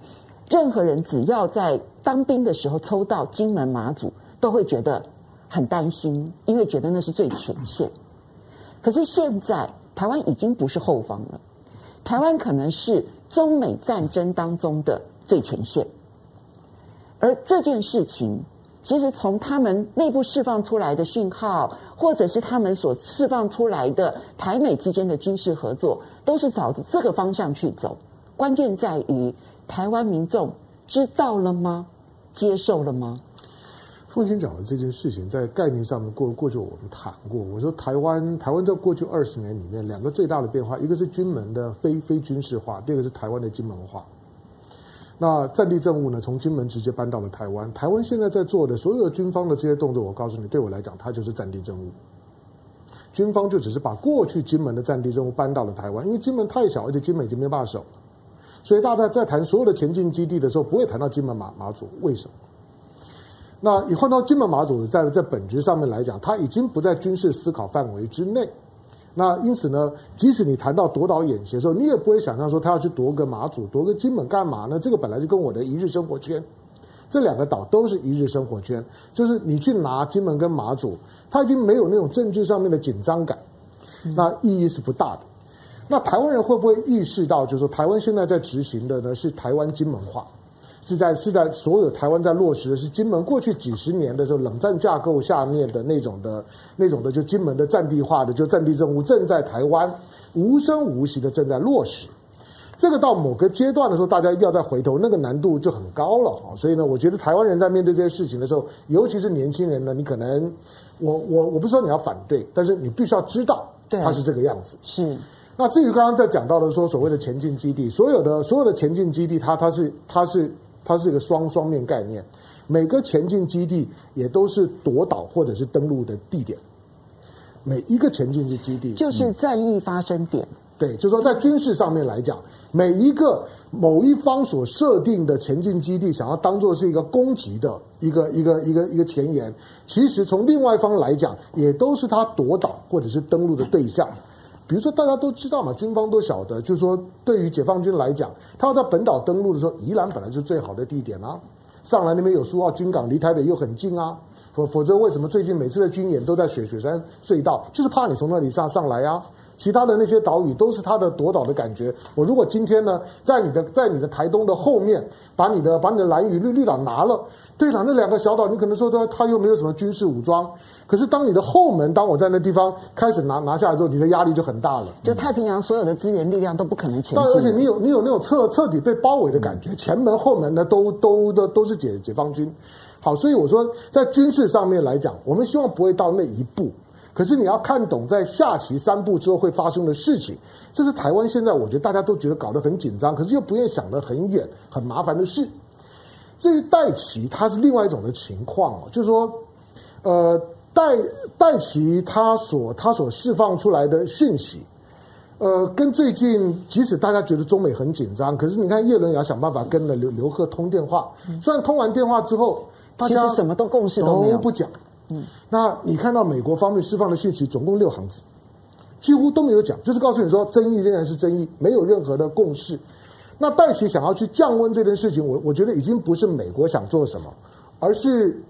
任何人只要在当兵的时候抽到金门马祖，都会觉得很担心，因为觉得那是最前线。可是现在，台湾已经不是后方了，台湾可能是中美战争当中的最前线。而这件事情，其实从他们内部释放出来的讯号，或者是他们所释放出来的台美之间的军事合作，都是朝着这个方向去走。关键在于台湾民众知道了吗？接受了吗？凤馨讲的这件事情，在概念上面过过去我们谈过。我说台湾台湾在过去二十年里面，两个最大的变化，一个是金门的非非军事化，第二个是台湾的金门化。那战地政务呢，从金门直接搬到了台湾。台湾现在在做的所有的军方的这些动作，我告诉你，对我来讲，它就是战地政务。军方就只是把过去金门的战地政务搬到了台湾，因为金门太小，而且金门已经没办法守了，所以大家在谈所有的前进基地的时候，不会谈到金门马马祖，为什么？那你换到金门马祖，在在本质上面来讲，它已经不在军事思考范围之内。那因此呢，即使你谈到夺岛演习的时候，你也不会想象说他要去夺个马祖、夺个金门干嘛呢？这个本来就跟我的一日生活圈，这两个岛都是一日生活圈，就是你去拿金门跟马祖，它已经没有那种政治上面的紧张感，那意义是不大的。那台湾人会不会意识到，就是说台湾现在在执行的呢是台湾金门化？是在是在所有台湾在落实的是金门过去几十年的时候冷战架构下面的那种的那种的就金门的战地化的就战地政务正在台湾无声无息的正在落实，这个到某个阶段的时候，大家一定要再回头，那个难度就很高了哈。所以呢，我觉得台湾人在面对这些事情的时候，尤其是年轻人呢，你可能，我我我不是说你要反对，但是你必须要知道，它是这个样子。是。那至于刚刚在讲到的说所谓的前进基地，所有的所有的前进基地，它它是它是它是一个双双面概念，每个前进基地也都是夺岛或者是登陆的地点，每一个前进基地就是战役发生点。嗯对，就是说在军事上面来讲，每一个某一方所设定的前进基地，想要当做是一个攻击的一个一个一个一个前沿，其实从另外一方来讲，也都是他夺岛或者是登陆的对象。比如说大家都知道嘛，军方都晓得，就是说对于解放军来讲，他要在本岛登陆的时候，宜兰本来就是最好的地点啊，上来那边有苏澳军港，离台北又很近啊，否否则为什么最近每次的军演都在雪雪山隧道，就是怕你从那里上上来啊。其他的那些岛屿都是他的夺岛的感觉。我如果今天呢，在你的在你的台东的后面，把你的把你的蓝屿绿绿岛拿了，对了，那两个小岛，你可能说他他又没有什么军事武装，可是当你的后门，当我在那地方开始拿拿下来之后，你的压力就很大了。就太平洋所有的资源力量都不可能前进，而且你有你有那种彻彻底被包围的感觉，前门后门呢都都都都是解解放军。好，所以我说在军事上面来讲，我们希望不会到那一步。可是你要看懂在下棋三步之后会发生的事情，这是台湾现在我觉得大家都觉得搞得很紧张，可是又不愿意想得很远、很麻烦的事。至于代棋，它是另外一种的情况哦，就是说，呃，带带棋它所他所释放出来的讯息，呃，跟最近即使大家觉得中美很紧张，可是你看叶伦也要想办法跟了刘刘鹤通电话，虽然通完电话之后，大家什么都共识都没有，都不讲。嗯，那你看到美国方面释放的讯息总共六行字，几乎都没有讲，就是告诉你说争议仍然是争议，没有任何的共识。那戴奇想要去降温这件事情，我我觉得已经不是美国想做什么，而是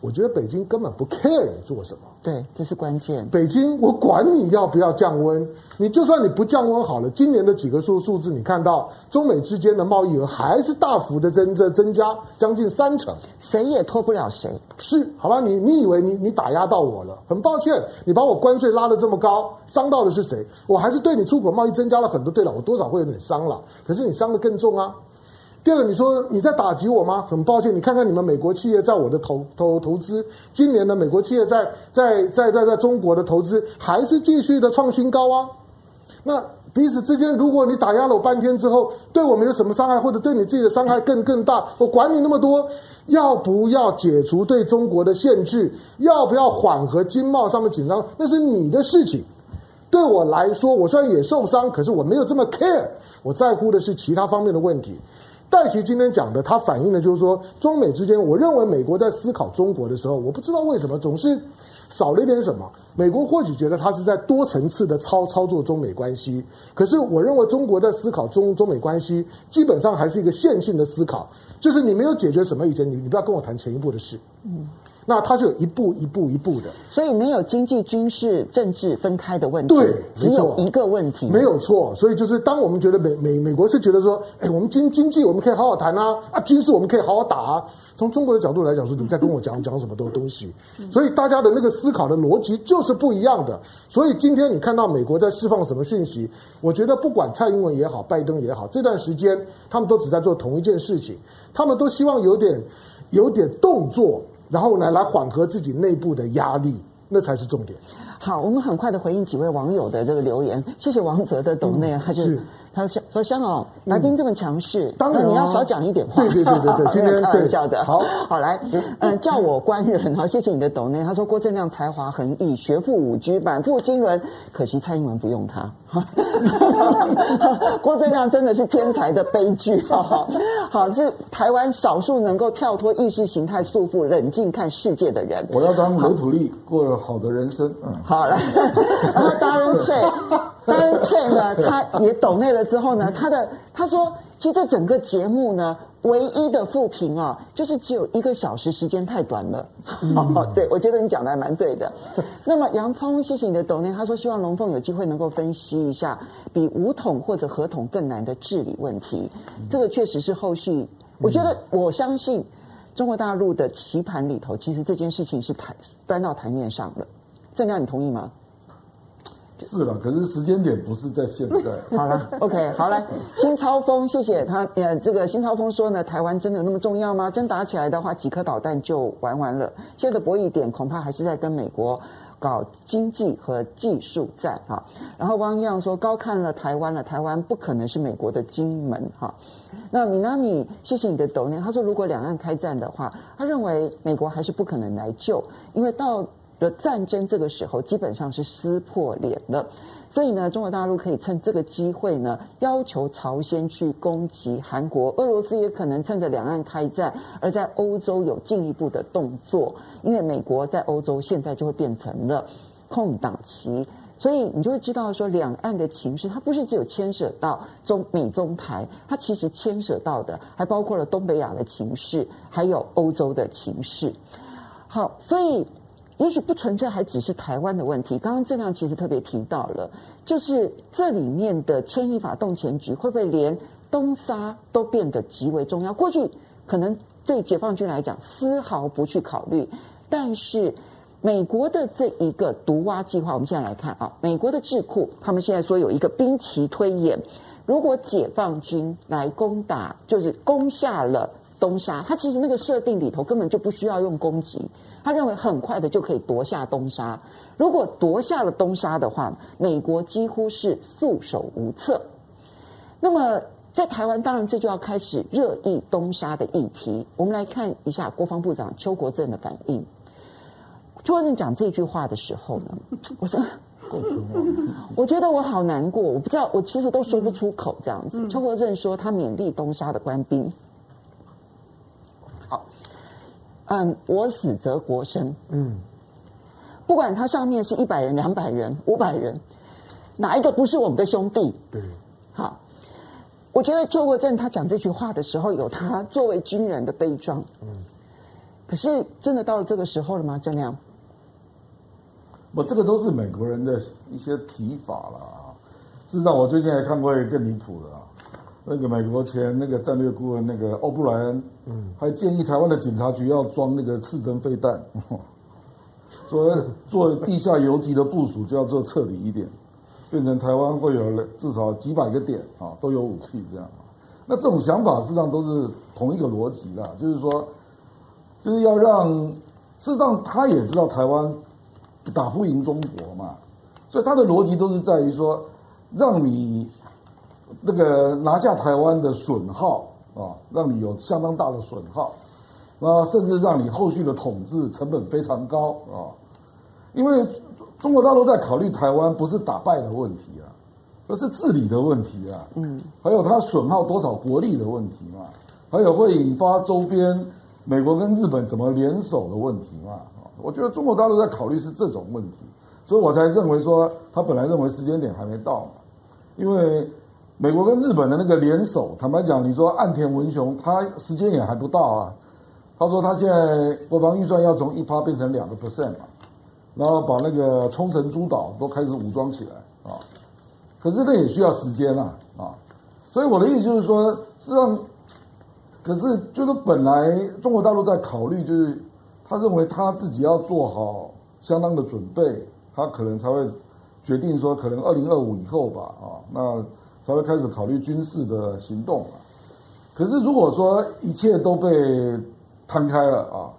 我觉得北京根本不 care 你做什么。对，这是关键。北京，我管你要不要降温，你就算你不降温好了，今年的几个数数字，你看到中美之间的贸易额还是大幅的增增增加，将近三成，谁也拖不了谁。是，好吧，你你以为你你打压到我了？很抱歉，你把我关税拉得这么高，伤到的是谁？我还是对你出口贸易增加了很多，对了，我多少会有点伤了，可是你伤得更重啊。第二个，你说你在打击我吗？很抱歉，你看看你们美国企业在我的投投投资，今年的美国企业在在在在在中国的投资还是继续的创新高啊。那彼此之间，如果你打压了我半天之后，对我们有什么伤害，或者对你自己的伤害更更大，我管你那么多，要不要解除对中国的限制？要不要缓和经贸上面紧张？那是你的事情。对我来说，我虽然也受伤，可是我没有这么 care，我在乎的是其他方面的问题。戴奇今天讲的，它反映的就是说，中美之间，我认为美国在思考中国的时候，我不知道为什么总是少了一点什么。美国或许觉得它是在多层次的操操作中美关系，可是我认为中国在思考中中美关系，基本上还是一个线性的思考，就是你没有解决什么以前，你你不要跟我谈前一步的事。嗯。那它是有一步一步一步的，所以没有经济、军事、政治分开的问题，对，只有一个问题，没有错。所以就是当我们觉得美美美国是觉得说，哎，我们经经济我们可以好好谈啊，啊，军事我们可以好好打啊。从中国的角度来讲，说你在跟我讲讲什么东东西，所以大家的那个思考的逻辑就是不一样的。所以今天你看到美国在释放什么讯息，我觉得不管蔡英文也好，拜登也好，这段时间他们都只在做同一件事情，他们都希望有点有点动作。然后呢，来缓和自己内部的压力，那才是重点。好，我们很快的回应几位网友的这个留言。谢谢王泽的懂内、嗯，他就他说说香总来宾这么强势，当、嗯、然你要少讲一点话。对对对对对，今天开玩笑的。好好来，嗯，叫我官人。好，谢谢你的抖内。他说郭正亮才华横溢，学富五车，满腹经纶，可惜蔡英文不用他。郭正亮真的是天才的悲剧，好 好，好是台湾少数能够跳脱意识形态束缚、冷静看世界的人。我要当刘土力，过了好的人生。嗯，好来，然后当然翠，当然翠呢，他也抖内了之后呢，他的他说，其实这整个节目呢。唯一的负评啊，就是只有一个小时，时间太短了。嗯、哦，对，我觉得你讲的还蛮对的。那么洋葱，谢谢你的抖内，他说希望龙凤有机会能够分析一下比五统或者合统更难的治理问题。这个确实是后续，我觉得我相信中国大陆的棋盘里头，其实这件事情是台搬到台面上了。正亮，你同意吗？是了，可是时间点不是在现在。好了，OK，好来，辛超峰，谢谢他。呃，这个辛超峰说呢，台湾真的有那么重要吗？真打起来的话，几颗导弹就玩完了。现在的博弈点恐怕还是在跟美国搞经济和技术战哈。然后汪洋说，高看了台湾了，台湾不可能是美国的金门哈。那米娜米，谢谢你的抖念。他说，如果两岸开战的话，他认为美国还是不可能来救，因为到。的战争这个时候基本上是撕破脸了，所以呢，中国大陆可以趁这个机会呢，要求朝鲜去攻击韩国，俄罗斯也可能趁着两岸开战，而在欧洲有进一步的动作，因为美国在欧洲现在就会变成了空档期，所以你就会知道说，两岸的情势它不是只有牵涉到中美中台，它其实牵涉到的还包括了东北亚的情势，还有欧洲的情势。好，所以。也许不纯粹还只是台湾的问题。刚刚郑亮其实特别提到了，就是这里面的牵一法动全局，会不会连东沙都变得极为重要？过去可能对解放军来讲丝毫不去考虑，但是美国的这一个毒蛙计划，我们现在来看啊，美国的智库他们现在说有一个兵棋推演，如果解放军来攻打，就是攻下了东沙，他其实那个设定里头根本就不需要用攻击。他认为很快的就可以夺下东沙。如果夺下了东沙的话，美国几乎是束手无策。那么在台湾，当然这就要开始热议东沙的议题。我们来看一下国防部长邱国正的反应。邱国正讲这句话的时候呢，我说：“ 我觉得我好难过，我不知道，我其实都说不出口这样子。”邱国正说他勉励东沙的官兵。嗯，我死则国生。嗯，不管他上面是一百人、两百人、五百人，哪一个不是我们的兄弟？对，好，我觉得邱国正他讲这句话的时候，有他作为军人的悲壮。嗯，可是真的到了这个时候了吗？郑亮？我这个都是美国人的一些提法了。事实上，我最近还看过一个更离谱的。那个美国前那个战略顾问那个欧布莱恩，嗯，还建议台湾的警察局要装那个刺针飞弹，说做地下游击的部署就要做彻底一点，变成台湾会有至少几百个点啊，都有武器这样。那这种想法实际上都是同一个逻辑啦，就是说，就是要让事实上他也知道台湾打不赢中国嘛，所以他的逻辑都是在于说，让你。那个拿下台湾的损耗啊，让你有相当大的损耗，那甚至让你后续的统治成本非常高啊。因为中国大陆在考虑台湾不是打败的问题啊，而是治理的问题啊。嗯，还有它损耗多少国力的问题嘛，还有会引发周边美国跟日本怎么联手的问题嘛。我觉得中国大陆在考虑是这种问题，所以我才认为说他本来认为时间点还没到嘛，因为。美国跟日本的那个联手，坦白讲，你说岸田文雄，他时间也还不到啊。他说他现在国防预算要从一趴变成两个 percent 嘛，然后把那个冲绳诸岛都开始武装起来啊。可是那也需要时间啊啊。所以我的意思就是说，实际上，可是就是本来中国大陆在考虑，就是他认为他自己要做好相当的准备，他可能才会决定说，可能二零二五以后吧啊那。才会开始考虑军事的行动啊，可是如果说一切都被摊开了啊，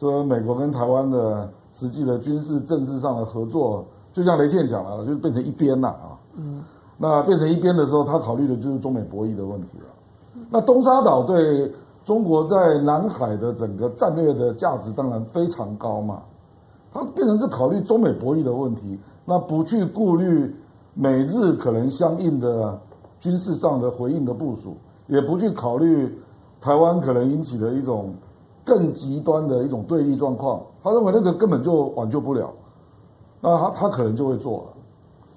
说美国跟台湾的实际的军事政治上的合作，就像雷倩讲了，就变成一边了啊。嗯。那变成一边的时候，他考虑的就是中美博弈的问题了。那东沙岛对中国在南海的整个战略的价值当然非常高嘛，它变成是考虑中美博弈的问题，那不去顾虑。美日可能相应的军事上的回应的部署，也不去考虑台湾可能引起的一种更极端的一种对立状况，他认为那个根本就挽救不了，那他他可能就会做了，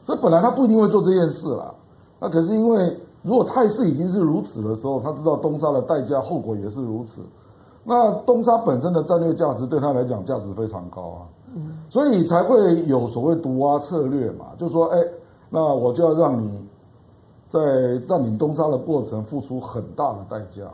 所以本来他不一定会做这件事了，那可是因为如果态势已经是如此的时候，他知道东沙的代价后果也是如此，那东沙本身的战略价值对他来讲价值非常高啊，所以才会有所谓毒蛙策略嘛，就说，哎。那我就要让你在占领东沙的过程付出很大的代价，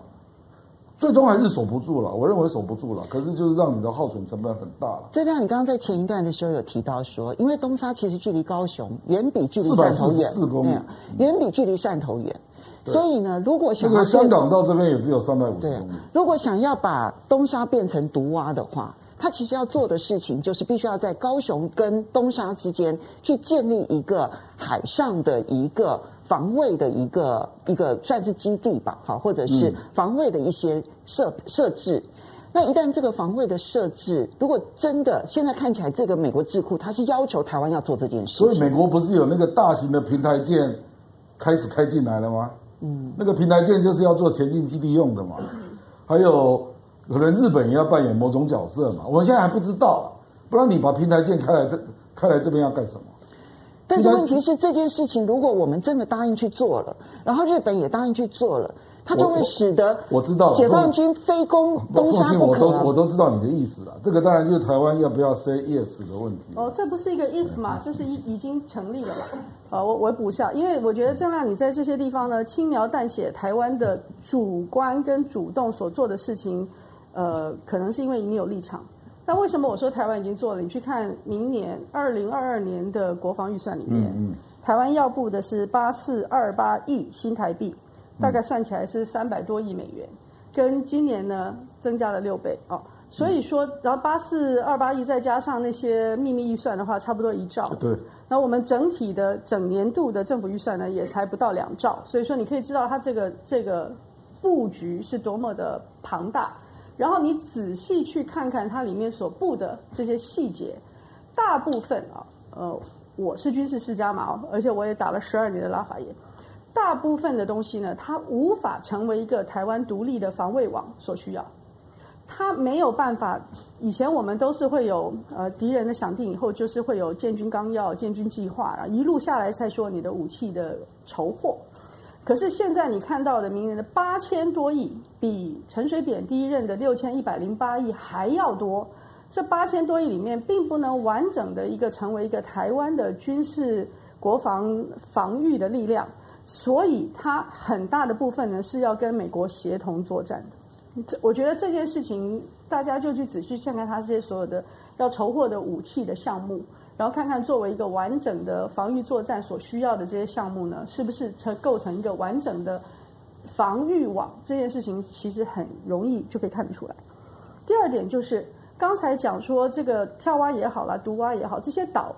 最终还是守不住了，我认为守不住了。可是就是让你的耗损成本很大了。这亮，你刚刚在前一段的时候有提到说，因为东沙其实距离高雄远比距离汕头远，四公里，远比距离汕头远。所以呢，如果想要香港到这边也只有三百五十公里。如果想要把东沙变成毒蛙的话，他其实要做的事情就是必须要在高雄跟东沙之间去建立一个海上的一个。防卫的一个一个算是基地吧，好，或者是防卫的一些设设置。那一旦这个防卫的设置，如果真的现在看起来，这个美国智库它是要求台湾要做这件事情，所以美国不是有那个大型的平台舰开始开进来了吗？嗯，那个平台舰就是要做前进基地用的嘛。还有可能日本也要扮演某种角色嘛，我们现在还不知道，不然你把平台舰开来这开来这边要干什么？但是问题是这件事情，如果我们真的答应去做了，然后日本也答应去做了，它就会使得我知道解放军非攻东沙不可。我都我都知道你的意思了。这个当然就是台湾要不要 say yes 的问题。哦，这不是一个 if 嘛，这是已已经成立了嘛。啊，我我补下，因为我觉得郑亮你在这些地方呢，轻描淡写台湾的主观跟主动所做的事情，呃，可能是因为你有立场。那为什么我说台湾已经做了？你去看明年二零二二年的国防预算里面，嗯嗯、台湾要布的是八四二八亿新台币，大概算起来是三百多亿美元，跟今年呢增加了六倍哦。所以说，然后八四二八亿再加上那些秘密预算的话，差不多一兆。对。那我们整体的整年度的政府预算呢，也才不到两兆。所以说，你可以知道它这个这个布局是多么的庞大。然后你仔细去看看它里面所布的这些细节，大部分啊，呃，我是军事世家嘛，而且我也打了十二年的拉法耶，大部分的东西呢，它无法成为一个台湾独立的防卫网所需要，它没有办法。以前我们都是会有呃敌人的响定以后，就是会有建军纲要、建军计划，然后一路下来才说你的武器的筹获。可是现在你看到的明年的八千多亿，比陈水扁第一任的六千一百零八亿还要多。这八千多亿里面，并不能完整的一个成为一个台湾的军事国防防御的力量，所以它很大的部分呢是要跟美国协同作战的。这我觉得这件事情，大家就去仔细看看它这些所有的要筹获的武器的项目。然后看看作为一个完整的防御作战所需要的这些项目呢，是不是才构成一个完整的防御网？这件事情其实很容易就可以看得出来。第二点就是刚才讲说这个跳蛙也好啦，毒蛙也好，这些岛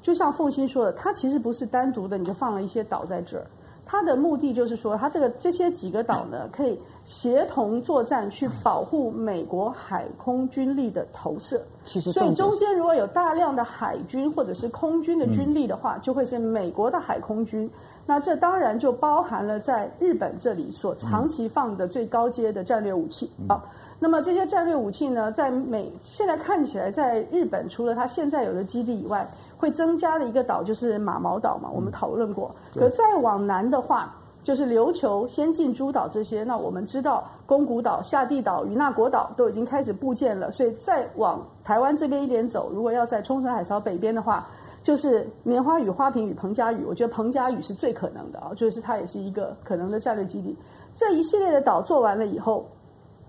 就像凤新说的，它其实不是单独的，你就放了一些岛在这儿。它的目的就是说，它这个这些几个岛呢，可以协同作战，去保护美国海空军力的投射。其实，所以中间如果有大量的海军或者是空军的军力的话，就会是美国的海空军。那这当然就包含了在日本这里所长期放的最高阶的战略武器。啊，那么这些战略武器呢，在美现在看起来，在日本除了它现在有的基地以外，会增加的一个岛就是马毛岛嘛，我们讨论过。可再往南的话，就是琉球、先进诸岛这些。那我们知道，宫古岛、下地岛、与那国岛都已经开始布建了。所以再往台湾这边一点走，如果要在冲绳海槽北边的话，就是棉花屿、花瓶屿、彭佳屿。我觉得彭佳屿是最可能的啊，就是它也是一个可能的战略基地。这一系列的岛做完了以后，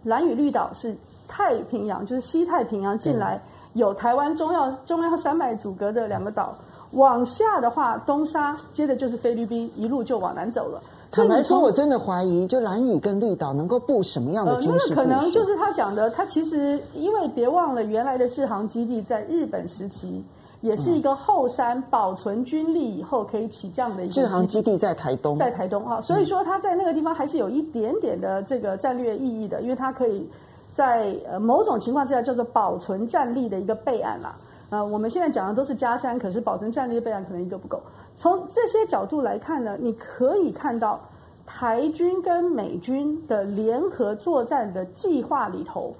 蓝屿绿岛是太平洋，就是西太平洋进来。有台湾中央中央山脉阻隔的两个岛，往下的话，东沙接着就是菲律宾，一路就往南走了。坦白说，我真的怀疑，就蓝屿跟绿岛能够布什么样的军事？呃，那个可能就是他讲的，他其实因为别忘了，原来的制航基地在日本时期，也是一个后山保存军力以后可以起降的一个制航基地，在台东，在台东啊，所以说他在那个地方还是有一点点的这个战略意义的，因为它可以。在呃某种情况之下叫做保存战力的一个备案啦，呃，我们现在讲的都是加三，可是保存战力的备案可能一个不够。从这些角度来看呢，你可以看到台军跟美军的联合作战的计划里头，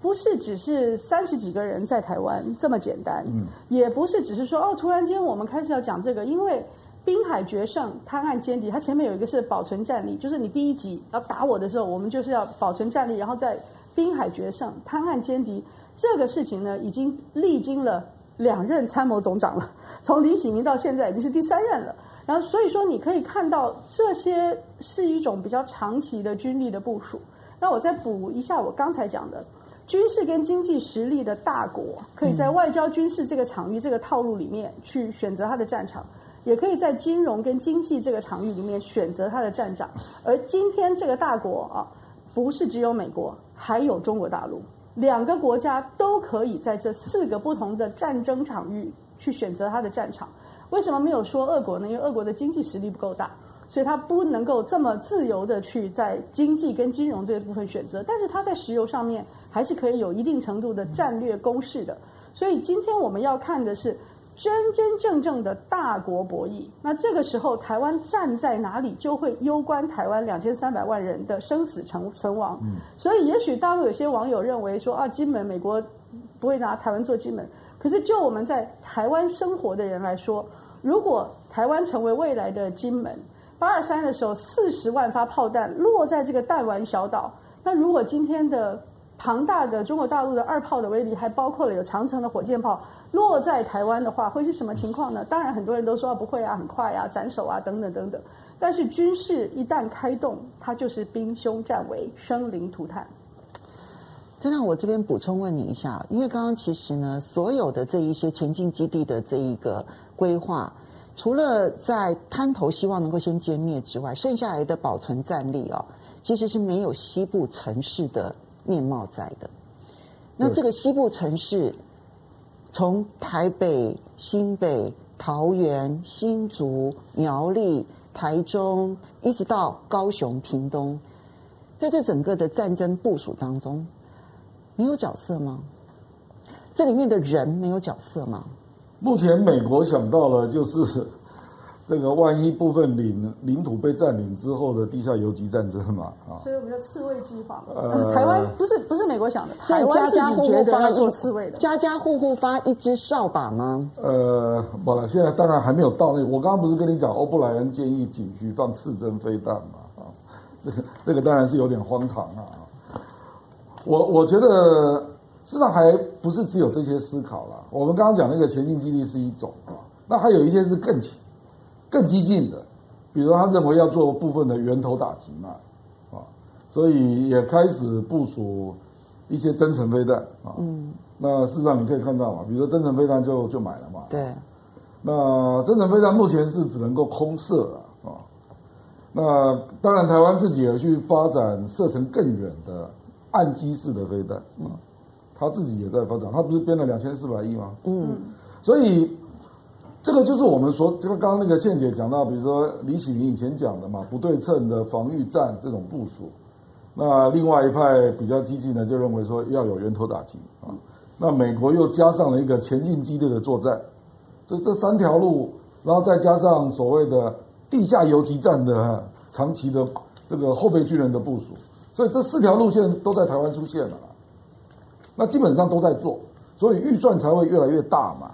不是只是三十几个人在台湾这么简单，嗯，也不是只是说哦，突然间我们开始要讲这个，因为滨海决胜、滩岸歼敌，它前面有一个是保存战力，就是你第一集要打我的时候，我们就是要保存战力，然后再。滨海决胜、滩岸歼敌这个事情呢，已经历经了两任参谋总长了，从李喜明到现在已经是第三任了。然后所以说，你可以看到这些是一种比较长期的军力的部署。那我再补一下我刚才讲的，军事跟经济实力的大国，可以在外交军事这个场域、这个套路里面去选择它的战场，也可以在金融跟经济这个场域里面选择它的战场。而今天这个大国啊，不是只有美国，还有中国大陆，两个国家都可以在这四个不同的战争场域去选择它的战场。为什么没有说俄国呢？因为俄国的经济实力不够大。所以它不能够这么自由的去在经济跟金融这一部分选择，但是它在石油上面还是可以有一定程度的战略攻势的。所以今天我们要看的是真真正正的大国博弈。那这个时候台湾站在哪里，就会攸关台湾两千三百万人的生死存存亡。所以也许大陆有些网友认为说啊，金门美国不会拿台湾做金门，可是就我们在台湾生活的人来说，如果台湾成为未来的金门。八二三的时候，四十万发炮弹落在这个弹丸小岛。那如果今天的庞大的中国大陆的二炮的威力，还包括了有长城的火箭炮落在台湾的话，会是什么情况呢？当然，很多人都说不会啊，很快啊，斩首啊，等等等等。但是军事一旦开动，它就是兵凶战危，生灵涂炭。真让我这边补充问你一下，因为刚刚其实呢，所有的这一些前进基地的这一个规划。除了在滩头希望能够先歼灭之外，剩下来的保存战力哦，其实是没有西部城市的面貌在的。那这个西部城市，从台北、新北、桃园、新竹、苗栗、台中，一直到高雄、屏东，在这整个的战争部署当中，没有角色吗？这里面的人没有角色吗？目前美国想到了就是这个万一部分领领土被占领之后的地下游击战争嘛啊，所以我们叫刺猬计划。呃，台湾不是不是美国想的，台湾家家户户发做刺猬的，家家户户发一支扫把吗？呃，好了，现在当然还没有到那个。我刚刚不是跟你讲，欧布莱恩建议警局放刺针飞弹嘛啊，这个这个当然是有点荒唐啊。我我觉得。事实上还不是只有这些思考了。我们刚刚讲那个前进基地是一种啊，那还有一些是更更激进的，比如他认为要做部分的源头打击嘛，啊，所以也开始部署一些增程飞弹啊。嗯。那事实上你可以看到嘛，比如说增程飞弹就就买了嘛。对。那增程飞弹目前是只能够空射啊。那当然，台湾自己也去发展射程更远的岸基式的飞弹啊。他自己也在发展，他不是编了两千四百亿吗？嗯，所以这个就是我们说，这个刚刚那个倩姐讲到，比如说李喜明以前讲的嘛，不对称的防御战这种部署。那另外一派比较激进的就认为说要有源头打击啊。那美国又加上了一个前进基地的作战，所以这三条路，然后再加上所谓的地下游击战的长期的这个后备军人的部署，所以这四条路线都在台湾出现了。那基本上都在做，所以预算才会越来越大嘛。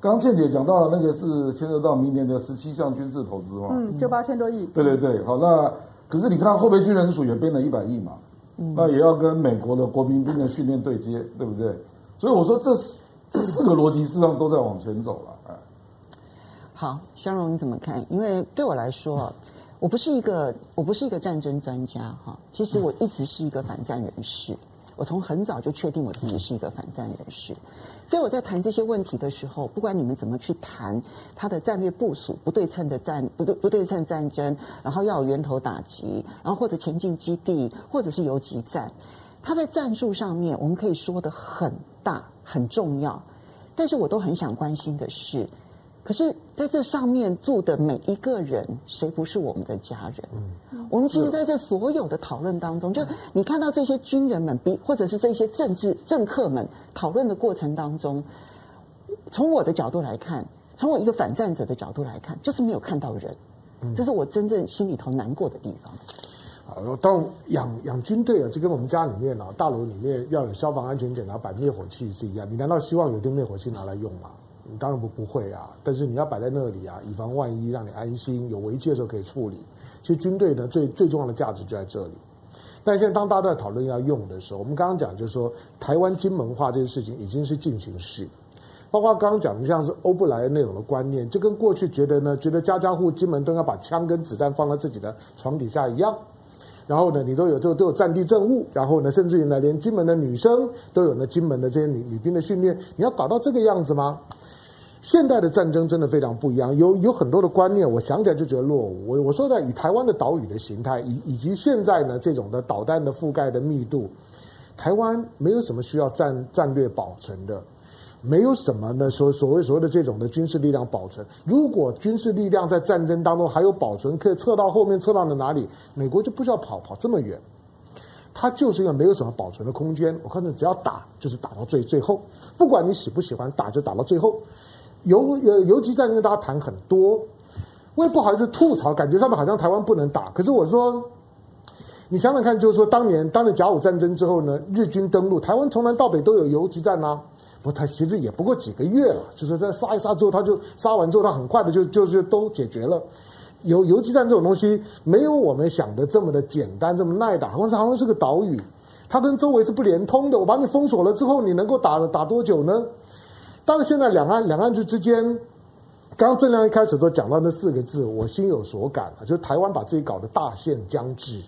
刚刚倩姐讲到了那个是牵涉到明年的十七项军事投资嘛，嗯，就八千多亿。对对对，好，那可是你看后备军人署也编了一百亿嘛，嗯，那也要跟美国的国民兵的训练对接，对不对？所以我说这四这四个逻辑事实上都在往前走了。哎，好，香蓉你怎么看？因为对我来说，我不是一个我不是一个战争专家哈，其实我一直是一个反战人士。我从很早就确定我自己是一个反战人士，所以我在谈这些问题的时候，不管你们怎么去谈他的战略部署、不对称的战不对不对称战争，然后要有源头打击，然后或者前进基地，或者是游击战，他在战术上面我们可以说的很大很重要，但是我都很想关心的是。可是，在这上面住的每一个人，谁不是我们的家人？嗯，我们其实在这所有的讨论当中，就你看到这些军人们，比或者是这些政治政客们讨论的过程当中，从我的角度来看，从我一个反战者的角度来看，就是没有看到人，这是我真正心里头难过的地方。啊，当养养军队啊，就跟我们家里面啊，大楼里面要有消防安全检查板、灭火器是一样。你难道希望有一堆灭火器拿来用吗？你当然不不会啊，但是你要摆在那里啊，以防万一，让你安心，有危机的时候可以处理。其实军队呢，最最重要的价值就在这里。但现在当大家都在讨论要用的时候，我们刚刚讲就是说，台湾金门化这件事情已经是进行式，包括刚刚讲的像是欧布莱恩那种的观念，就跟过去觉得呢，觉得家家户金门都要把枪跟子弹放在自己的床底下一样。然后呢，你都有都都有战地政务，然后呢，甚至于呢，连金门的女生都有呢金门的这些女女兵的训练，你要搞到这个样子吗？现代的战争真的非常不一样，有有很多的观念，我想起来就觉得落伍。我我说在以台湾的岛屿的形态，以以及现在呢这种的导弹的覆盖的密度，台湾没有什么需要战战略保存的。没有什么呢，所所谓所谓的这种的军事力量保存。如果军事力量在战争当中还有保存，可以撤到后面，撤到了哪里？美国就不需要跑跑这么远。它就是一个没有什么保存的空间。我告诉你，只要打就是打到最最后，不管你喜不喜欢打，就打到最后。游游游击战跟大家谈很多，我也不好意思吐槽，感觉上面好像台湾不能打。可是我说，你想想看，就是说当年当了甲午战争之后呢，日军登陆台湾，从南到北都有游击战啊。不，他其实也不过几个月了，就是在杀一杀之后，他就杀完之后，他很快的就就就都解决了。游游击战这种东西，没有我们想的这么的简单，这么耐打。好像是好像是个岛屿，它跟周围是不连通的。我把你封锁了之后，你能够打打多久呢？当然，现在两岸两岸之之间，刚刚正亮一开始都讲到那四个字，我心有所感啊，就是台湾把自己搞得大限将至。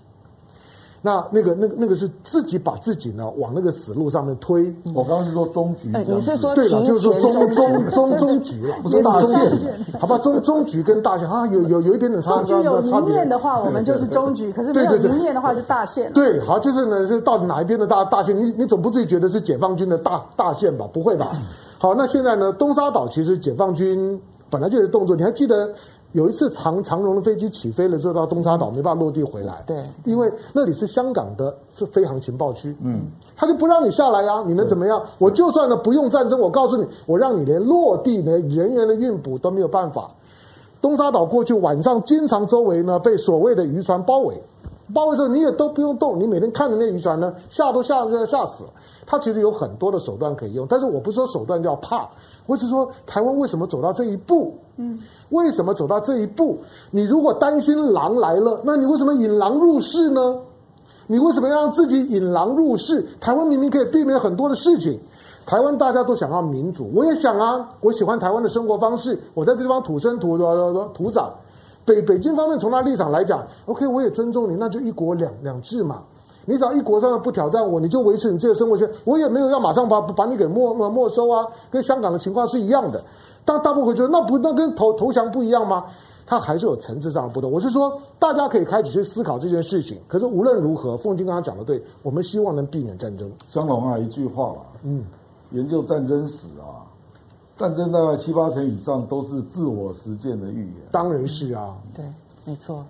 那那个那个那个是自己把自己呢往那个死路上面推。我刚刚是说终局，你是说对了，就是说终终终终局了，不是大限，好吧？终终局跟大限啊，有有有一点点差别。终局有一面的话，我们就是终局；可是没有一面的话，就大限。对，好，就是呢，是到底哪一边的大大限？你你总不至于觉得是解放军的大大限吧？不会吧？好，那现在呢？东沙岛其实解放军本来就有动作，你还记得？有一次长长荣的飞机起飞了之后到东沙岛没办法落地回来，对，因为那里是香港的飞航情报区，嗯，他就不让你下来呀、啊，你能怎么样？我就算呢不用战争，我告诉你，我让你连落地连人员的运补都没有办法。东沙岛过去晚上经常周围呢被所谓的渔船包围，包围之后你也都不用动，你每天看着那渔船呢吓都吓吓吓死了。他其实有很多的手段可以用，但是我不是说手段叫怕，我是说台湾为什么走到这一步？嗯，为什么走到这一步？你如果担心狼来了，那你为什么引狼入室呢？你为什么要让自己引狼入室？台湾明明可以避免很多的事情。台湾大家都想要民主，我也想啊，我喜欢台湾的生活方式。我在这地方土生土土长。北北京方面从他立场来讲，OK，我也尊重你，那就一国两两制嘛。你只要一国上面不挑战我，你就维持你自己的生活圈。我也没有要马上把把你给没没收啊，跟香港的情况是一样的。但大部分会觉得那不那跟投投降不一样吗？它还是有层次上的不同。我是说，大家可以开始去思考这件事情。可是无论如何，凤金刚刚讲的对，我们希望能避免战争。香龙啊，一句话吧，嗯，研究战争史啊，战争大概七八成以上都是自我实践的预言。当然是啊，对，没错。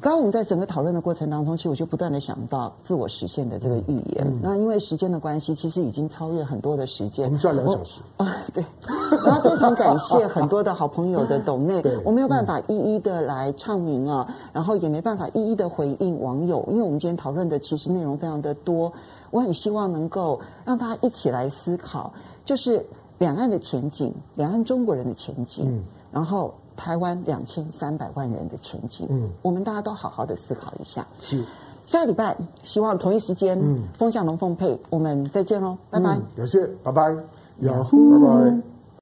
刚刚我们在整个讨论的过程当中，其实我就不断的想到自我实现的这个预言。那因为时间的关系，其实已经超越很多的时间。我们需要两个小时啊，对。然后非常感谢很多的好朋友的董内，我没有办法一一的来唱名啊，然后也没办法一一的回应网友，因为我们今天讨论的其实内容非常的多。我很希望能够让大家一起来思考，就是两岸的前景，两岸中国人的前景，嗯、然后。台湾两千三百万人的前景，嗯，我们大家都好好的思考一下。是，下个礼拜希望同一时间，嗯，风向龙凤配，我们再见喽，拜拜。有谢，拜拜，雅虎，拜拜。